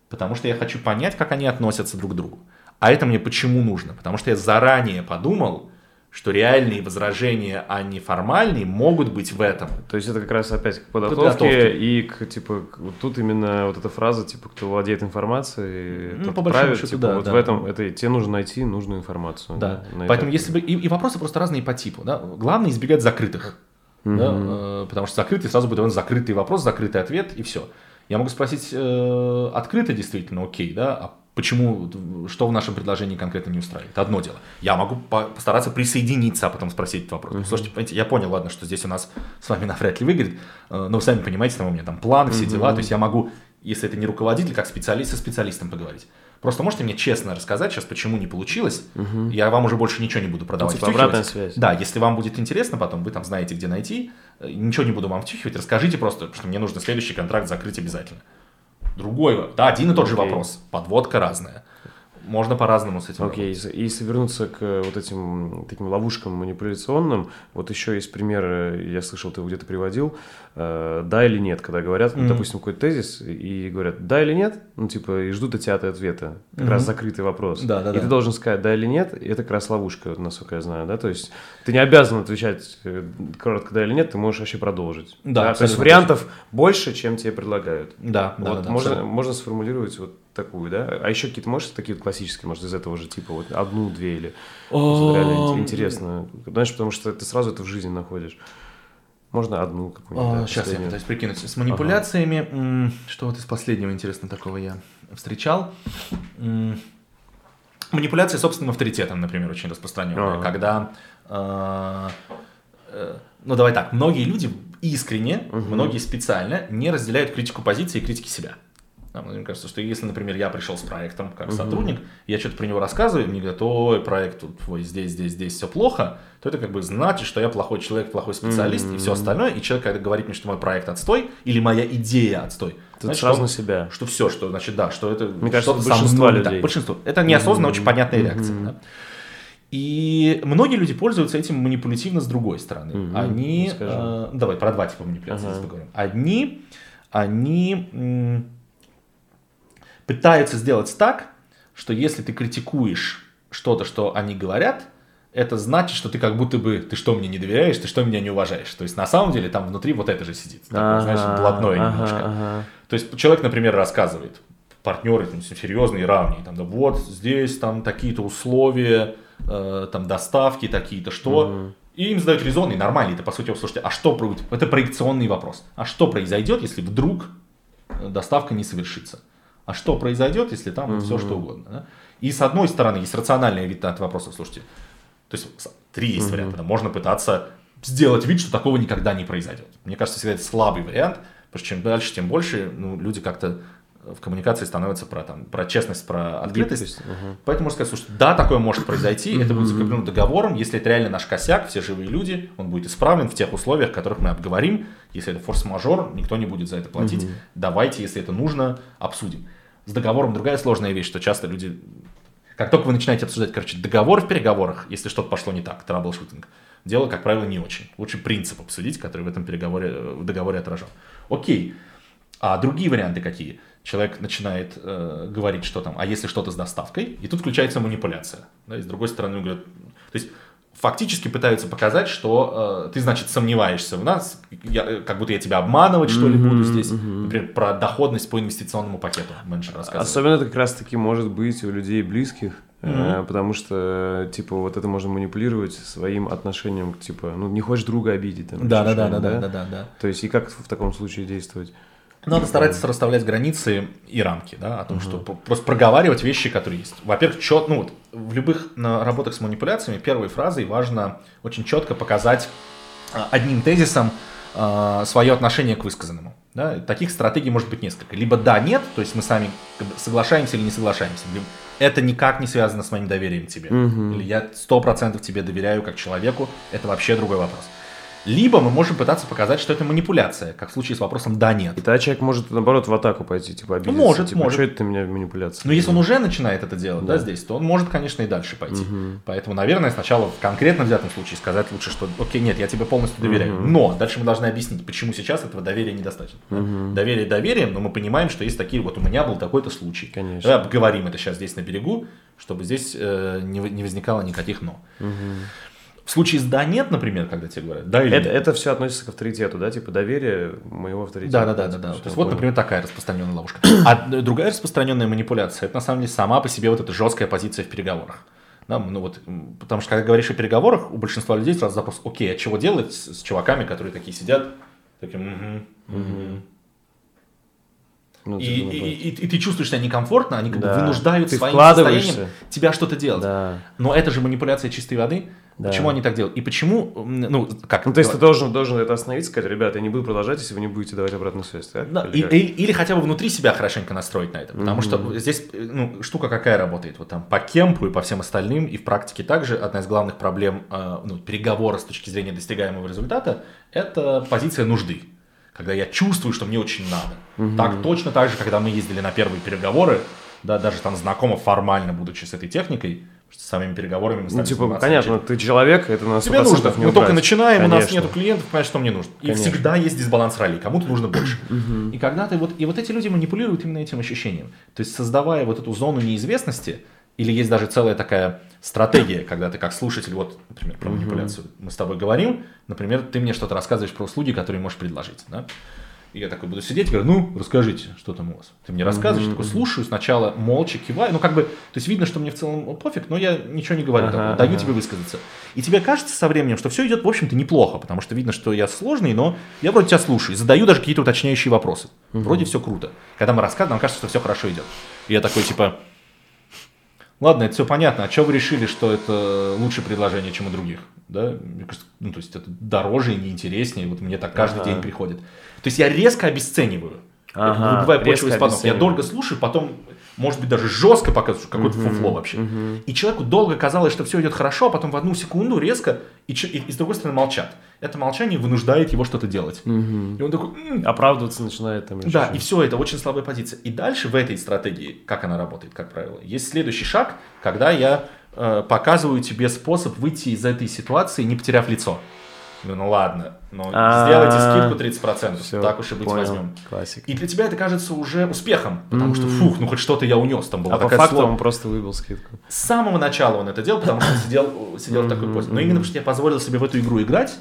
Потому что я хочу понять, как они относятся друг к другу. А это мне почему нужно? Потому что я заранее подумал, что реальные возражения, а не формальные, могут быть в этом. То есть это как раз опять к подготовке, Подготовке. и к, типа, вот тут именно вот эта фраза, типа, кто владеет информацией, Ну, тот по правит, счету, типа, да, вот да. в этом, это тебе нужно найти нужную информацию. Да. на Поэтому если бы... И, и вопросы просто разные по типу. Да? Главное избегать закрытых. да, э, потому что закрытый сразу будет закрытый вопрос, закрытый ответ, и все. Я могу спросить э, открыто действительно, окей, да, а почему, что в нашем предложении конкретно не устраивает? Одно дело. Я могу по- постараться присоединиться, а потом спросить этот вопрос. Слушайте, понимаете, я понял, ладно, что здесь у нас с вами навряд ли выгорит, э, но вы сами понимаете, там у меня там план, все дела, то есть я могу, если это не руководитель, как специалист со специалистом поговорить. Просто можете мне честно рассказать сейчас, почему не получилось, я вам уже больше ничего не буду продавать. типа обратная связь. Да, если вам будет интересно потом, вы там знаете, где найти, э, ничего не буду вам втюхивать, расскажите просто, что мне нужно следующий контракт закрыть обязательно. Другой, да, один и тот же Окей. вопрос, подводка разная. Можно по-разному с этим Окей, если- если вернуться к э, вот этим таким ловушкам манипуляционным, вот еще есть пример, э, я слышал, ты его где-то приводил, э, да или нет, когда говорят, ну, допустим, какой-то тезис, и говорят, да или нет, ну, типа, и ждут от тебя ответа, как раз закрытый вопрос. Да, да, и да. ты должен сказать, да или нет, и это как раз ловушка, насколько я знаю, да, то есть ты не обязан отвечать э, коротко да или нет, ты можешь вообще продолжить. Да, то есть вариантов больше, чем тебе предлагают. Да, да, Вот да, да, можно, абсолютно. можно сформулировать вот такую, да? А еще какие-то, можешь такие вот классические, может, из этого же типа, вот одну, две или... Реально интересно. Знаешь, потому что ты сразу это в жизни находишь. Можно одну какую-нибудь. да, сейчас А, я пытаюсь прикинуть. С манипуляциями, м, что вот из последнего интересно такого я встречал. Манипуляции собственным авторитетом, например, очень распространенная. Ага. Когда, э, э, ну давай так, многие люди искренне, многие специально не разделяют критику позиции и критики себя. Да, Мне кажется, что если, например, я пришел с проектом как сотрудник, я что-то про него рассказываю, мне говорят, ой, проект тут твой здесь, здесь, здесь все плохо, то это как бы значит, что я плохой человек, плохой специалист и все остальное. И человек, когда говорит мне, что мой проект отстой или моя идея отстой, Тут значит, сразу что- на себя. что все, что значит, да, что это Мне кажется, это большинство не так. людей. Большинство. Это неосознанно очень понятная реакция. да. И многие люди пользуются этим манипулятивно с другой стороны. Мгм. Они, э, давай про два типа манипуляций здесь поговорим. Одни, они м, пытаются сделать так, что если ты критикуешь что-то, что они говорят, это значит, что ты как будто бы, ты что, мне не доверяешь, ты что, меня не уважаешь. То есть на самом деле там внутри вот это же сидит. Такое, знаешь, блатное немножко. То есть человек, например, рассказывает, партнеры там, серьезные, равные, там, да вот здесь там такие-то условия, э, там доставки такие-то, что. И им задают резонный, нормальный, это по сути, слушайте, а что, про- это проекционный вопрос. А что произойдет, если вдруг э, доставка не совершится? А что произойдет, если там все что угодно? да? И с одной стороны, есть рациональный вид от вопроса, слушайте, то есть три есть варианта. да. Можно пытаться сделать вид, что такого никогда не произойдет. Мне кажется, всегда это слабый вариант, потому что чем дальше, тем больше ну, люди как-то в коммуникации становятся про, там, про честность, про открытость. Ага. Поэтому можно сказать, слушай, да, такое может произойти, это будет закреплено договором, если это реально наш косяк, все живые люди, он будет исправлен в тех условиях, которых мы обговорим. Если это форс-мажор, никто не будет за это платить. Давайте, если это нужно, обсудим. С договором другая сложная вещь, что часто люди... Как только вы начинаете обсуждать, короче, договор в переговорах, если что-то пошло не так, troubleshooting, дело, как правило, не очень. Лучше принцип обсудить, который в этом переговоре, в договоре отражен. Окей. А другие варианты какие? Человек начинает э, говорить, что там, а если что-то с доставкой, и тут включается манипуляция. Да, и с другой стороны, он говорит, то есть фактически пытаются показать, что э, ты, значит, сомневаешься в нас, я, э, как будто я тебя обманывать, что ли, буду здесь. Например, про доходность по инвестиционному пакету менеджер рассказывает. Особенно это как раз-таки может быть у людей близких, э, потому что, типа, вот это можно манипулировать своим отношением, типа, ну, не хочешь друга обидеть. Там, Да, да, что-нибудь, да, да, да, да, да. То есть, и как в таком случае действовать? Надо стараться расставлять границы и рамки, да, о том, что по- просто проговаривать вещи, которые есть. Во-первых, чет, ну вот в любых работах с манипуляциями первой фразой важно очень четко показать а, одним тезисом а, свое отношение к высказанному. Да. Таких стратегий может быть несколько. Либо да, нет, то есть мы сами соглашаемся или не соглашаемся. Либо это никак не связано с моим доверием тебе. Или я сто процентов тебе доверяю как человеку, это вообще другой вопрос. Либо мы можем пытаться показать, что это манипуляция, как в случае с вопросом «да-нет». И тогда человек может, наоборот, в атаку пойти, типа, обидеться. может, типа, может. что это ты меня манипуляция? Но если он уже начинает это делать, да, здесь, то он может, конечно, и дальше пойти. Поэтому, наверное, сначала в конкретно взятом случае сказать лучше, что, окей, нет, я тебе полностью доверяю. Но дальше мы должны объяснить, почему сейчас этого доверия недостаточно. да. Доверие доверием, но мы понимаем, что есть такие, вот у меня был такой-то случай. Конечно. Давай обговорим это сейчас здесь на берегу, чтобы здесь э, не, не возникало никаких но. В случае с да нет, например, когда тебе говорят, да или Это, нет. это все относится к авторитету, да? Типа, доверие моего авторитета. Да, да, да, да, да. То есть вот, например, такая распространенная ловушка. А другая распространенная манипуляция, это на самом деле сама по себе вот эта жесткая позиция в переговорах. Да, ну вот, потому что когда говоришь о переговорах, у большинства людей сразу запрос, окей, а чего делать с, с чуваками, которые такие сидят, такие, «Мгм, мгм». Ну, И, ты и, и- и ты чувствуешь себя некомфортно, они как бы Да. вынуждают Ты своим состоянием тебя что-то делать. Да. Но это же манипуляция чистой воды. Да. Почему они так делают? И почему, ну, как? Ну, то есть ты должен, должен это остановить, сказать, ребята, я не буду продолжать, если вы не будете давать обратную связь, так? Да, Или и- или, или хотя бы внутри себя хорошенько настроить на это. Потому что здесь э, ну, штука какая работает. Вот там по кемпу и по всем остальным, и в практике также одна из главных проблем э, ну, переговора с точки зрения достигаемого результата это позиция нужды. Когда я чувствую, что мне очень надо. Так точно так же, когда мы ездили на первые переговоры, да, даже там знакомо формально, будучи с этой техникой, самими переговорами мы Ну, типа, конечно, ты человек, это на 100% Тебе нужно. не Мы только начинаем, у нас Конечно. нету клиентов, понимаешь, что мне нужно. И Конечно. всегда есть дисбаланс ролей. Кому-то нужно больше. И когда ты вот и вот эти люди манипулируют именно этим ощущением. То есть создавая вот эту зону неизвестности, или есть даже целая такая стратегия, когда ты как слушатель, вот, например, про манипуляцию, мы с тобой говорим, например, ты мне что-то рассказываешь про услуги, которые можешь предложить, да? И я такой буду сидеть и говорю, ну, расскажите, что там у вас. Ты мне рассказываешь, я такой слушаю, сначала молча киваю, ну, как бы, то есть видно, что мне в целом пофиг, но я ничего не говорю, Ага, такого, даю ага. тебе высказаться. И тебе кажется со временем, что все идет, в общем-то, неплохо, потому что видно, что я сложный, но я вроде тебя слушаю, и задаю даже какие-то уточняющие вопросы. Вроде все круто. Когда мы рассказываем, нам кажется, что все хорошо идет. И я такой, типа, ладно, это все понятно, а что вы решили, что это лучшее предложение, чем у других? Да? Мне кажется, ну, то есть это дороже и неинтереснее, вот мне так каждый Ага. день приходит. То есть я резко обесцениваю. Ага, это выбивая почву из-под ног. Я долго слушаю, потом, может быть, даже жестко показываю, что какое-то фуфло вообще. И человеку долго казалось, что все идет хорошо, а потом в одну секунду резко, и, и- и с другой стороны молчат. Это молчание вынуждает его что-то делать. И он такой, «М, Оправдываться начинает там. да, и все это очень слабая позиция. И дальше в этой стратегии, как она работает, как правило, есть следующий шаг, когда я э, показываю тебе способ выйти из этой ситуации, не потеряв лицо. Говорю, ну ладно, но А, сделайте скидку 30%, Всё, так уж и быть понял. возьмем. Классика. И для тебя это кажется уже успехом, потому что, фух, ну хоть что-то я унес, там была А по такая факту сло- он просто выбил скидку. С самого начала он это делал, потому что сидел, сидел в такой позе. Но именно потому что я позволил себе в эту игру играть,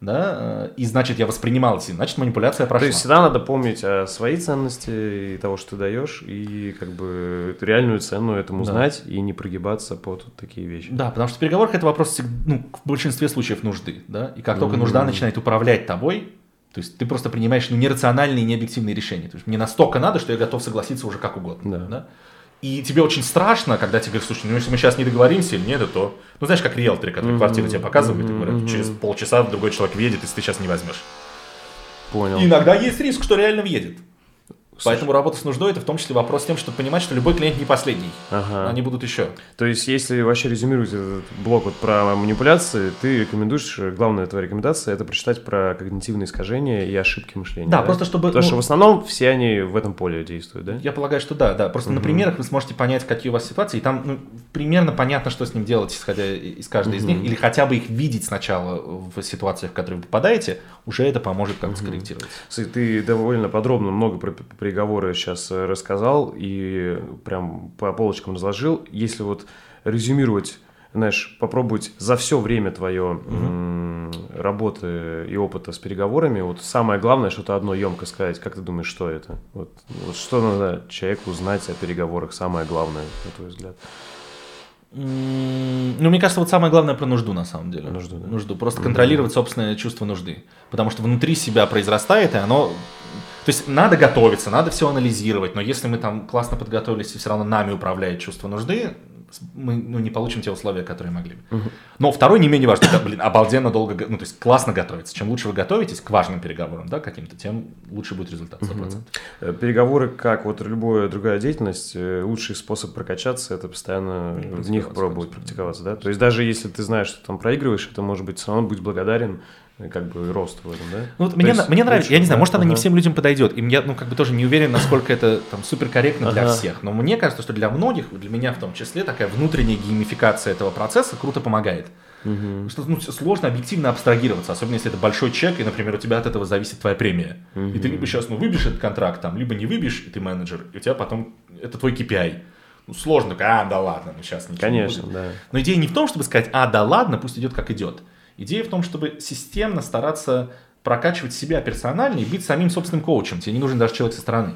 да, э, и значит я воспринимал эти, значит манипуляция прошла. То есть всегда надо помнить о своей ценности и того, что ты даешь, и как бы реальную цену этому Да. знать и не прогибаться под такие вещи. Да, потому что в переговорах это вопрос ну, в большинстве случаев нужды, да, и как только нужда начинает управлять тобой, то есть ты просто принимаешь ну, нерациональные, необъективные решения. То есть мне настолько надо, что я готов согласиться уже как угодно. Да. И тебе очень страшно, когда тебе говорят, слушай, ну если мы сейчас не договоримся или нет, то... Ну знаешь, как риэлторы, которые квартиру тебе показывают, и говорят, через полчаса другой человек въедет, если ты сейчас не возьмешь. Понял. И иногда есть риск, что реально въедет. Поэтому работа с нуждой это в том числе вопрос с тем, чтобы понимать, что любой клиент не последний. Ага. Они будут еще. То есть, если вообще резюмировать этот блок вот про манипуляции, ты рекомендуешь, э, главная твоя рекомендация, это прочитать про когнитивные искажения и ошибки мышления. Да, просто чтобы, Потому ну- что в основном все они в этом поле действуют, да? Я полагаю, что да, да. Просто на примерах вы сможете понять, какие у вас ситуации, и там ну, примерно понятно, что с ним делать, исходя из каждой из них, или хотя бы их видеть сначала в ситуациях, в которые вы попадаете, уже это поможет как-то скорректировать. Кстати, ты довольно подробно много про переговоры сейчас э, рассказал и прям по полочкам разложил. Если вот резюмировать, знаешь, попробовать за все время твое м, работы и опыта с переговорами, вот самое главное, что-то одно емко сказать, как ты думаешь, что это? Вот, вот что надо человеку знать о переговорах, самое главное, на твой взгляд? Ну, мне кажется, вот самое главное про нужду на самом деле. Нужду, да. Нужду. Просто контролировать собственное чувство нужды. Потому что внутри себя произрастает, и оно... То есть надо готовиться, надо все анализировать, но если мы там классно подготовились и все равно нами управляет чувство нужды, мы ну, не получим те условия, которые могли бы. Но второй не менее важный, это, блин, обалденно долго, го- ну то есть классно готовиться. Чем лучше вы готовитесь к важным переговорам, да, каким-то, тем лучше будет результат 100%. Э, Переговоры, как вот любая другая деятельность, э, лучший способ прокачаться – это постоянно в них пробовать практиковаться, да? То есть даже если ты знаешь, что там проигрываешь, это может быть все равно быть благодарен как бы росту в этом, да? Ну, вот То мне, мне нравится, я не знаю, да, может, она не ага. всем людям подойдет. И я, ну, как бы тоже не уверен, насколько это там супер корректно для Ага. всех. Но мне кажется, что для многих, для меня в том числе, такая внутренняя геймификация этого процесса круто помогает. Потому Что ну, сложно объективно абстрагироваться, особенно если это большой чек, и, например, у тебя от этого зависит твоя премия. И ты либо сейчас ну, выбьешь этот контракт, там, либо не выбьешь, и ты менеджер, и у тебя потом это твой KPI. Ну, сложно, а, да ладно, ну сейчас ничего не Конечно, будет. да. Но идея не в том, чтобы сказать, а, да ладно, пусть идет как идет. Идея в том, чтобы системно стараться прокачивать себя персонально и быть самим собственным коучем. Тебе не нужен даже человек со стороны.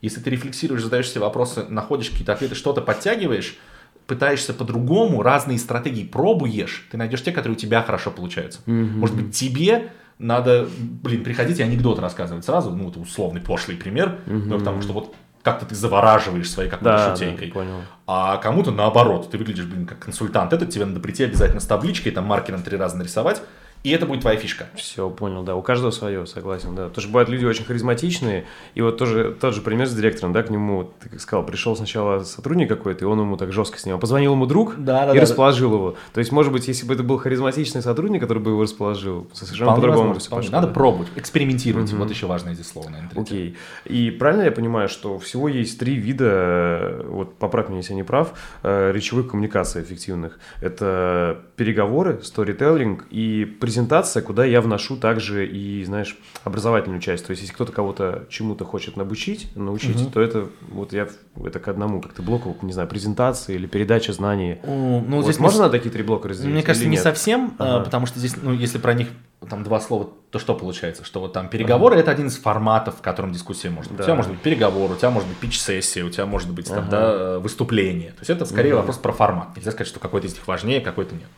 Если ты рефлексируешь, задаешь себе вопросы, находишь какие-то ответы, что-то подтягиваешь, пытаешься по-другому, разные стратегии пробуешь, ты найдешь те, которые у тебя хорошо получаются. Может быть, тебе надо, блин, приходить и анекдот рассказывать сразу, ну, это условный пошлый пример, но потому что вот как-то ты завораживаешь своей какой-то Да, да, шутейкой. понял. А кому-то наоборот, ты выглядишь, блин, как консультант. Этот тебе надо прийти обязательно с табличкой, там маркером три раза нарисовать, и это будет твоя фишка. Все, понял, да. У каждого свое, согласен, да. Потому что бывают люди очень харизматичные, и вот тоже тот же пример с директором, да, к нему, ты как сказал, пришел сначала сотрудник какой-то, и он ему так жестко с ним, позвонил ему друг Да, да, и да, расположил его. То есть, может быть, если бы это был харизматичный сотрудник, который бы его расположил, совершенно по-другому бы все пошло. Надо да. пробовать, экспериментировать. Вот еще важное здесь слово, наверное. третье. Окей. И правильно я понимаю, что всего есть три вида, вот поправь меня, если я не прав, э, речевых коммуникаций эффективных. Это переговоры, сторителлинг и презентация, куда я вношу также и, знаешь, образовательную часть. То есть, если кто-то кого-то чему-то хочет научить, научить, то это вот я это к одному, как-то блоку, не знаю, презентации или передача знаний. Ну, Вот здесь можно мы- такие три блока разделить? Мне кажется, не совсем, а, Ага. потому что здесь, ну, если про них там два слова, то что получается? Что вот там переговоры это один из форматов, в котором дискуссия может быть. Да. У тебя может быть переговор, у тебя может быть пич-сессия, у тебя может быть там, да, выступление. То есть это скорее вопрос про формат. Нельзя сказать, что какой-то из них важнее, какой-то нет.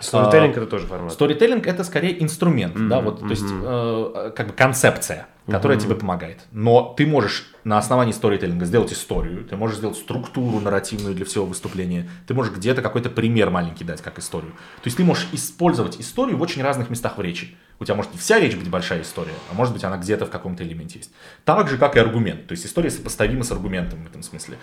Сторителлинг это тоже формат. Сторителлинг это скорее инструмент, да, вот, то есть э, как бы концепция, которая тебе помогает. Но ты можешь на основании сторителлинга сделать историю, ты можешь сделать структуру нарративную для всего выступления, ты можешь где-то какой-то пример маленький дать как историю. То есть ты можешь использовать историю в очень разных местах в речи. У тебя может вся речь быть большая история, а может быть она где-то в каком-то элементе есть. Так же, как и аргумент. То есть история сопоставима с аргументом в этом смысле.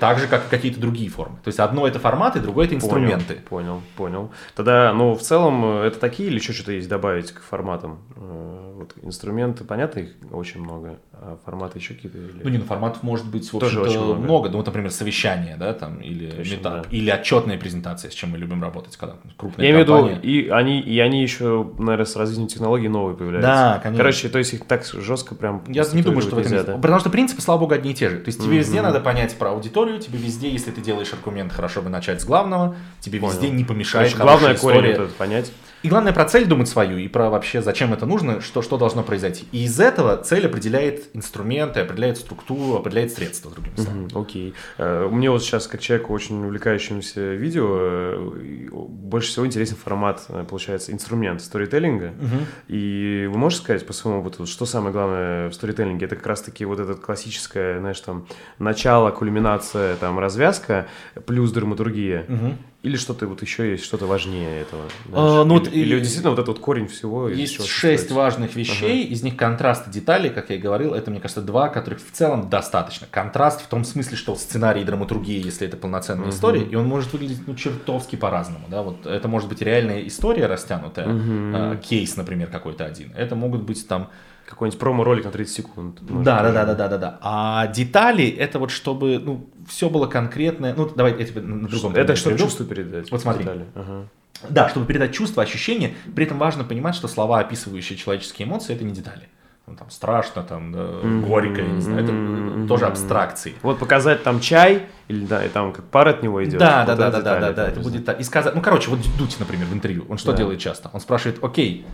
Так же, как и какие-то другие формы. То есть одно это форматы, другое это инструменты. Понял, понял, понял. Тогда, ну, в целом, э, это такие или еще что-то есть добавить к форматам? Э, Вот инструменты, понятно, их очень много, а форматы еще какие-то? или- Ну, не, ну, форматов может быть, в Тоже очень много. много. Ну, вот, например, совещание, да, там, или Точно, метап, да. или отчетная презентация, с чем мы любим работать, когда крупная Я имею в виду, и они, и они еще, наверное, с развитием технологий новые появляются. Да, конечно. Короче, то есть их так жестко прям Я не думаю, что в этом нельзя, да? Потому что принципы, слава богу, одни и те же. То есть тебе везде надо понять про аудиторию, тебе везде, если ты делаешь аргумент, хорошо бы начать с главного, тебе везде не помешает Короче, главное корень история. вот этот понять. И главное про цель думать свою, и про вообще зачем это нужно, что, что должно произойти. И из этого цель определяет инструменты, определяет структуру, определяет средства, другими словами. Окей. Okay. Мне вот сейчас, как человеку, очень увлекающемуся видео, э, больше всего интересен формат, э, получается, инструмент сторителлинга. Uh-huh. И вы можете сказать по своему опыту, что самое главное в сторителлинге? Это как раз-таки вот это классическое, знаешь, там, начало, кульминация, там, развязка, плюс драматургия. Uh-huh. Или что-то вот еще есть, что-то важнее этого? А, ну, или, вот, или действительно вот этот вот корень всего? Есть шесть важных вещей, ага. из них контраст и детали, как я и говорил, это, мне кажется, два, которых в целом достаточно. Контраст в том смысле, что сценарий и драматургия, если это полноценная угу. история, и он может выглядеть ну, чертовски по-разному. Да? Вот это может быть реальная история растянутая, угу. э, кейс, например, какой-то один. Это могут быть там какой-нибудь промо-ролик на 30 секунд. Да, да, да, да, да, да, да. А детали это вот чтобы, ну, все было конкретное. Ну, давай я тебе на другом. Это чтобы приведу. чувство передать. Вот смотри. Ага. Да, чтобы передать чувство, ощущение. При этом важно понимать, что слова, описывающие человеческие эмоции, это не детали. Ну, там страшно, там, да, mm-hmm. горько, я не знаю, это mm-hmm. тоже абстракции. Вот показать там чай, или да, и там как пар от него идет. Да, вот да, да, да, да, да, да, это будет так. И сказать, ну, короче, вот Дудь, например, в интервью, он что да. делает часто? Он спрашивает, окей,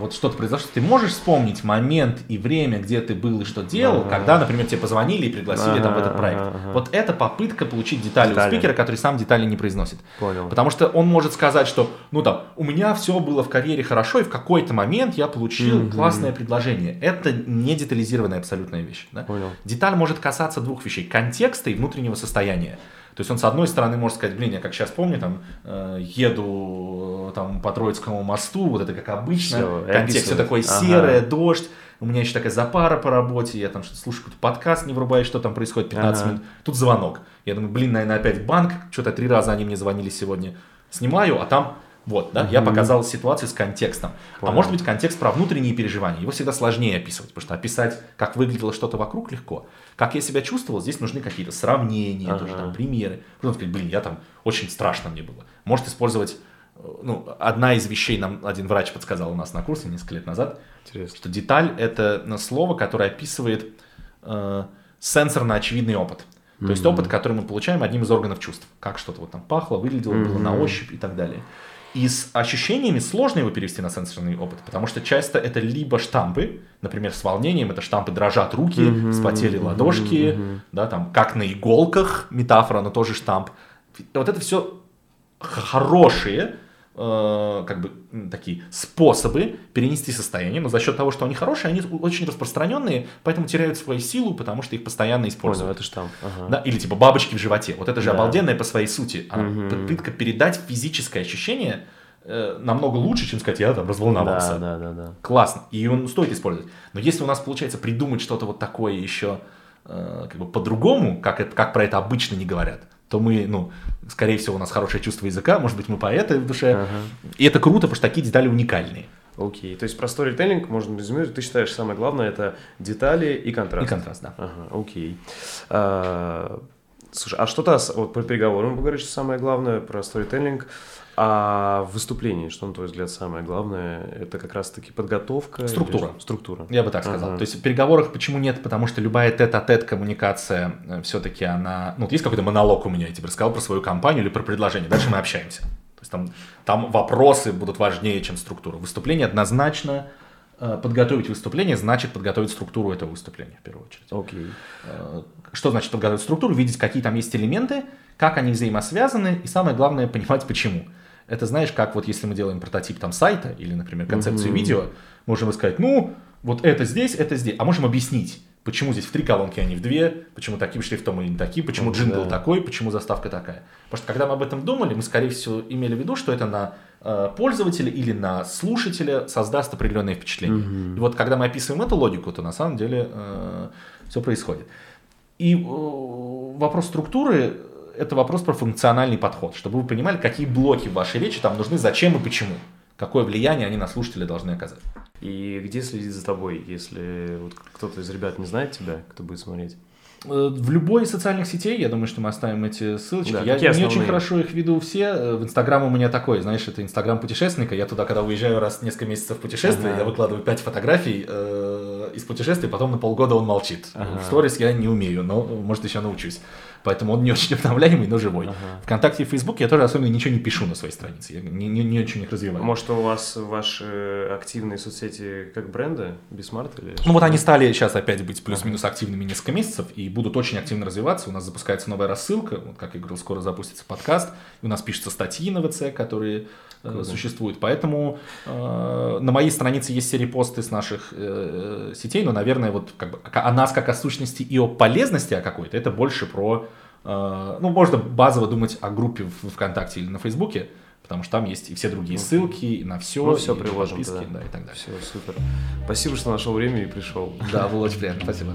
вот что-то произошло, ты можешь вспомнить момент и время, где ты был и что делал, когда, например, тебе позвонили и пригласили там в этот проект. Ага. Вот это попытка получить детали, детали у спикера, который сам детали не произносит. Понял. Потому что он может сказать, что, ну там, у меня все было в карьере хорошо, и в какой-то момент я получил mm классное предложение. Это не детализированная абсолютная вещь. Да? Понял. Деталь может касаться двух вещей: контекста и внутреннего состояния. То есть он с одной стороны может сказать, блин, я как сейчас помню, там, э, еду там по Троицкому мосту, вот это как обычно, все, контекст все такое ага. серое, дождь, у меня еще такая запара по работе, я там слушаю какой-то подкаст, не врубаю, что там происходит 15 ага. минут, тут звонок. Я думаю, блин, наверное, опять банк, что-то три раза они мне звонили сегодня. Снимаю, а там вот, да, угу. я показал ситуацию с контекстом. А Понял. А может быть контекст про внутренние переживания. Его всегда сложнее описывать, потому что описать, как выглядело что-то вокруг, легко. Как я себя чувствовал, здесь нужны какие-то сравнения, ага. тоже там примеры. Потом сказать, блин, я там очень страшно мне было. Может использовать, э, ну, одна из вещей нам один врач подсказал у нас на курсе несколько лет назад, Интересно. что деталь это слово, которое описывает э, сенсорно очевидный опыт. То mm-hmm. есть опыт, который мы получаем одним из органов чувств. Как что-то вот там пахло, выглядело, mm-hmm. было на ощупь и так далее. И с ощущениями сложно его перевести на сенсорный опыт, потому что часто это либо штампы, например, с волнением, это штампы дрожат руки, mm-hmm, вспотели ладошки, mm-hmm. да, там, как на иголках, метафора, но тоже штамп. Вот это все хорошие Э, как бы такие способы перенести состояние, но за счет того, что они хорошие, они очень распространенные, поэтому теряют свою силу, потому что их постоянно используют. Понял, это штамп. Ага. Да, или типа бабочки в животе. Вот это же да. обалденное по своей сути. Она угу. попытка передать физическое ощущение э, намного лучше, чем сказать, я там разволновался. Да, да, да, да. Классно. И он стоит использовать. Но если у нас получается придумать что-то вот такое еще э, как бы по-другому, как, это, как про это обычно не говорят, то мы, ну, скорее всего, у нас хорошее чувство языка, может быть, мы поэты в душе. Ага. И это круто, потому что такие детали уникальные. Окей, то есть про сторителлинг можно резюмировать, ты считаешь, самое главное это детали и контраст. И контраст, да. Ага, окей. А, слушай, а что-то вот по переговорам поговорить, что самое главное про сторителлинг. А в выступлении, что, на твой взгляд, самое главное, это как раз-таки подготовка? Структура. Или... Структура. Я бы так сказал. Ага. То есть в переговорах почему нет? Потому что любая тет-а-тет коммуникация э, все-таки она... Ну, вот есть какой-то монолог у меня, я тебе рассказал про свою компанию или про предложение. Дальше мы общаемся. То есть там, там вопросы будут важнее, чем структура. Выступление однозначно э, подготовить выступление значит подготовить структуру этого выступления в первую очередь. Окей. Okay. Э, что значит подготовить структуру? Видеть, какие там есть элементы, как они взаимосвязаны, и самое главное понимать почему. Это знаешь, как вот если мы делаем прототип там сайта или, например, концепцию mm-hmm. видео, можем сказать, ну, вот это здесь, это здесь. А можем объяснить, почему здесь в три колонки, а не в две, почему таким шрифтом или не таким, почему джингл да. такой, почему заставка такая. Потому что когда мы об этом думали, мы, скорее всего, имели в виду, что это на э, пользователя или на слушателя создаст определенное впечатление. Mm-hmm. И вот когда мы описываем эту логику, то на самом деле э, все происходит. И э, вопрос структуры это вопрос про функциональный подход, чтобы вы понимали, какие блоки в вашей речи там нужны, зачем и почему. Какое влияние они на слушателя должны оказать. И где следить за тобой, если вот кто-то из ребят не знает тебя, кто будет смотреть? Э, в любой из социальных сетей, я думаю, что мы оставим эти ссылочки. Да, я не очень хорошо их веду все. Э, в Инстаграм у меня такой, знаешь, это Инстаграм путешественника. Я туда, когда уезжаю раз в несколько месяцев в путешествие, ага. я выкладываю 5 фотографий э, из путешествий, потом на полгода он молчит. Ага. В сторис я не умею, но, может, еще научусь. Поэтому он не очень [laughs] обновляемый, но живой. Ага. Вконтакте и Фейсбуке я тоже особенно ничего не пишу на своей странице. Я не, не, не очень их развиваю. Может, у вас ваши активные соцсети как бренды? Бисмарт или Ну вот они стали сейчас опять быть плюс-минус активными несколько месяцев и будут очень активно развиваться. У нас запускается новая рассылка. Вот, как я говорил, скоро запустится подкаст. И у нас пишутся статьи на VC, которые э, существуют. Поэтому э, на моей странице есть все репосты с наших э, сетей, но, наверное, вот как бы о нас как о сущности и о полезности о какой-то, это больше про Э, ну, можно базово думать о группе в ВКонтакте или на Фейсбуке, потому что там есть и все другие ссылки и на все. Ну, все приложим, подписки, да. да, и так далее. Все, супер. Спасибо, что нашел время и пришел. Да, было очень приятно, спасибо.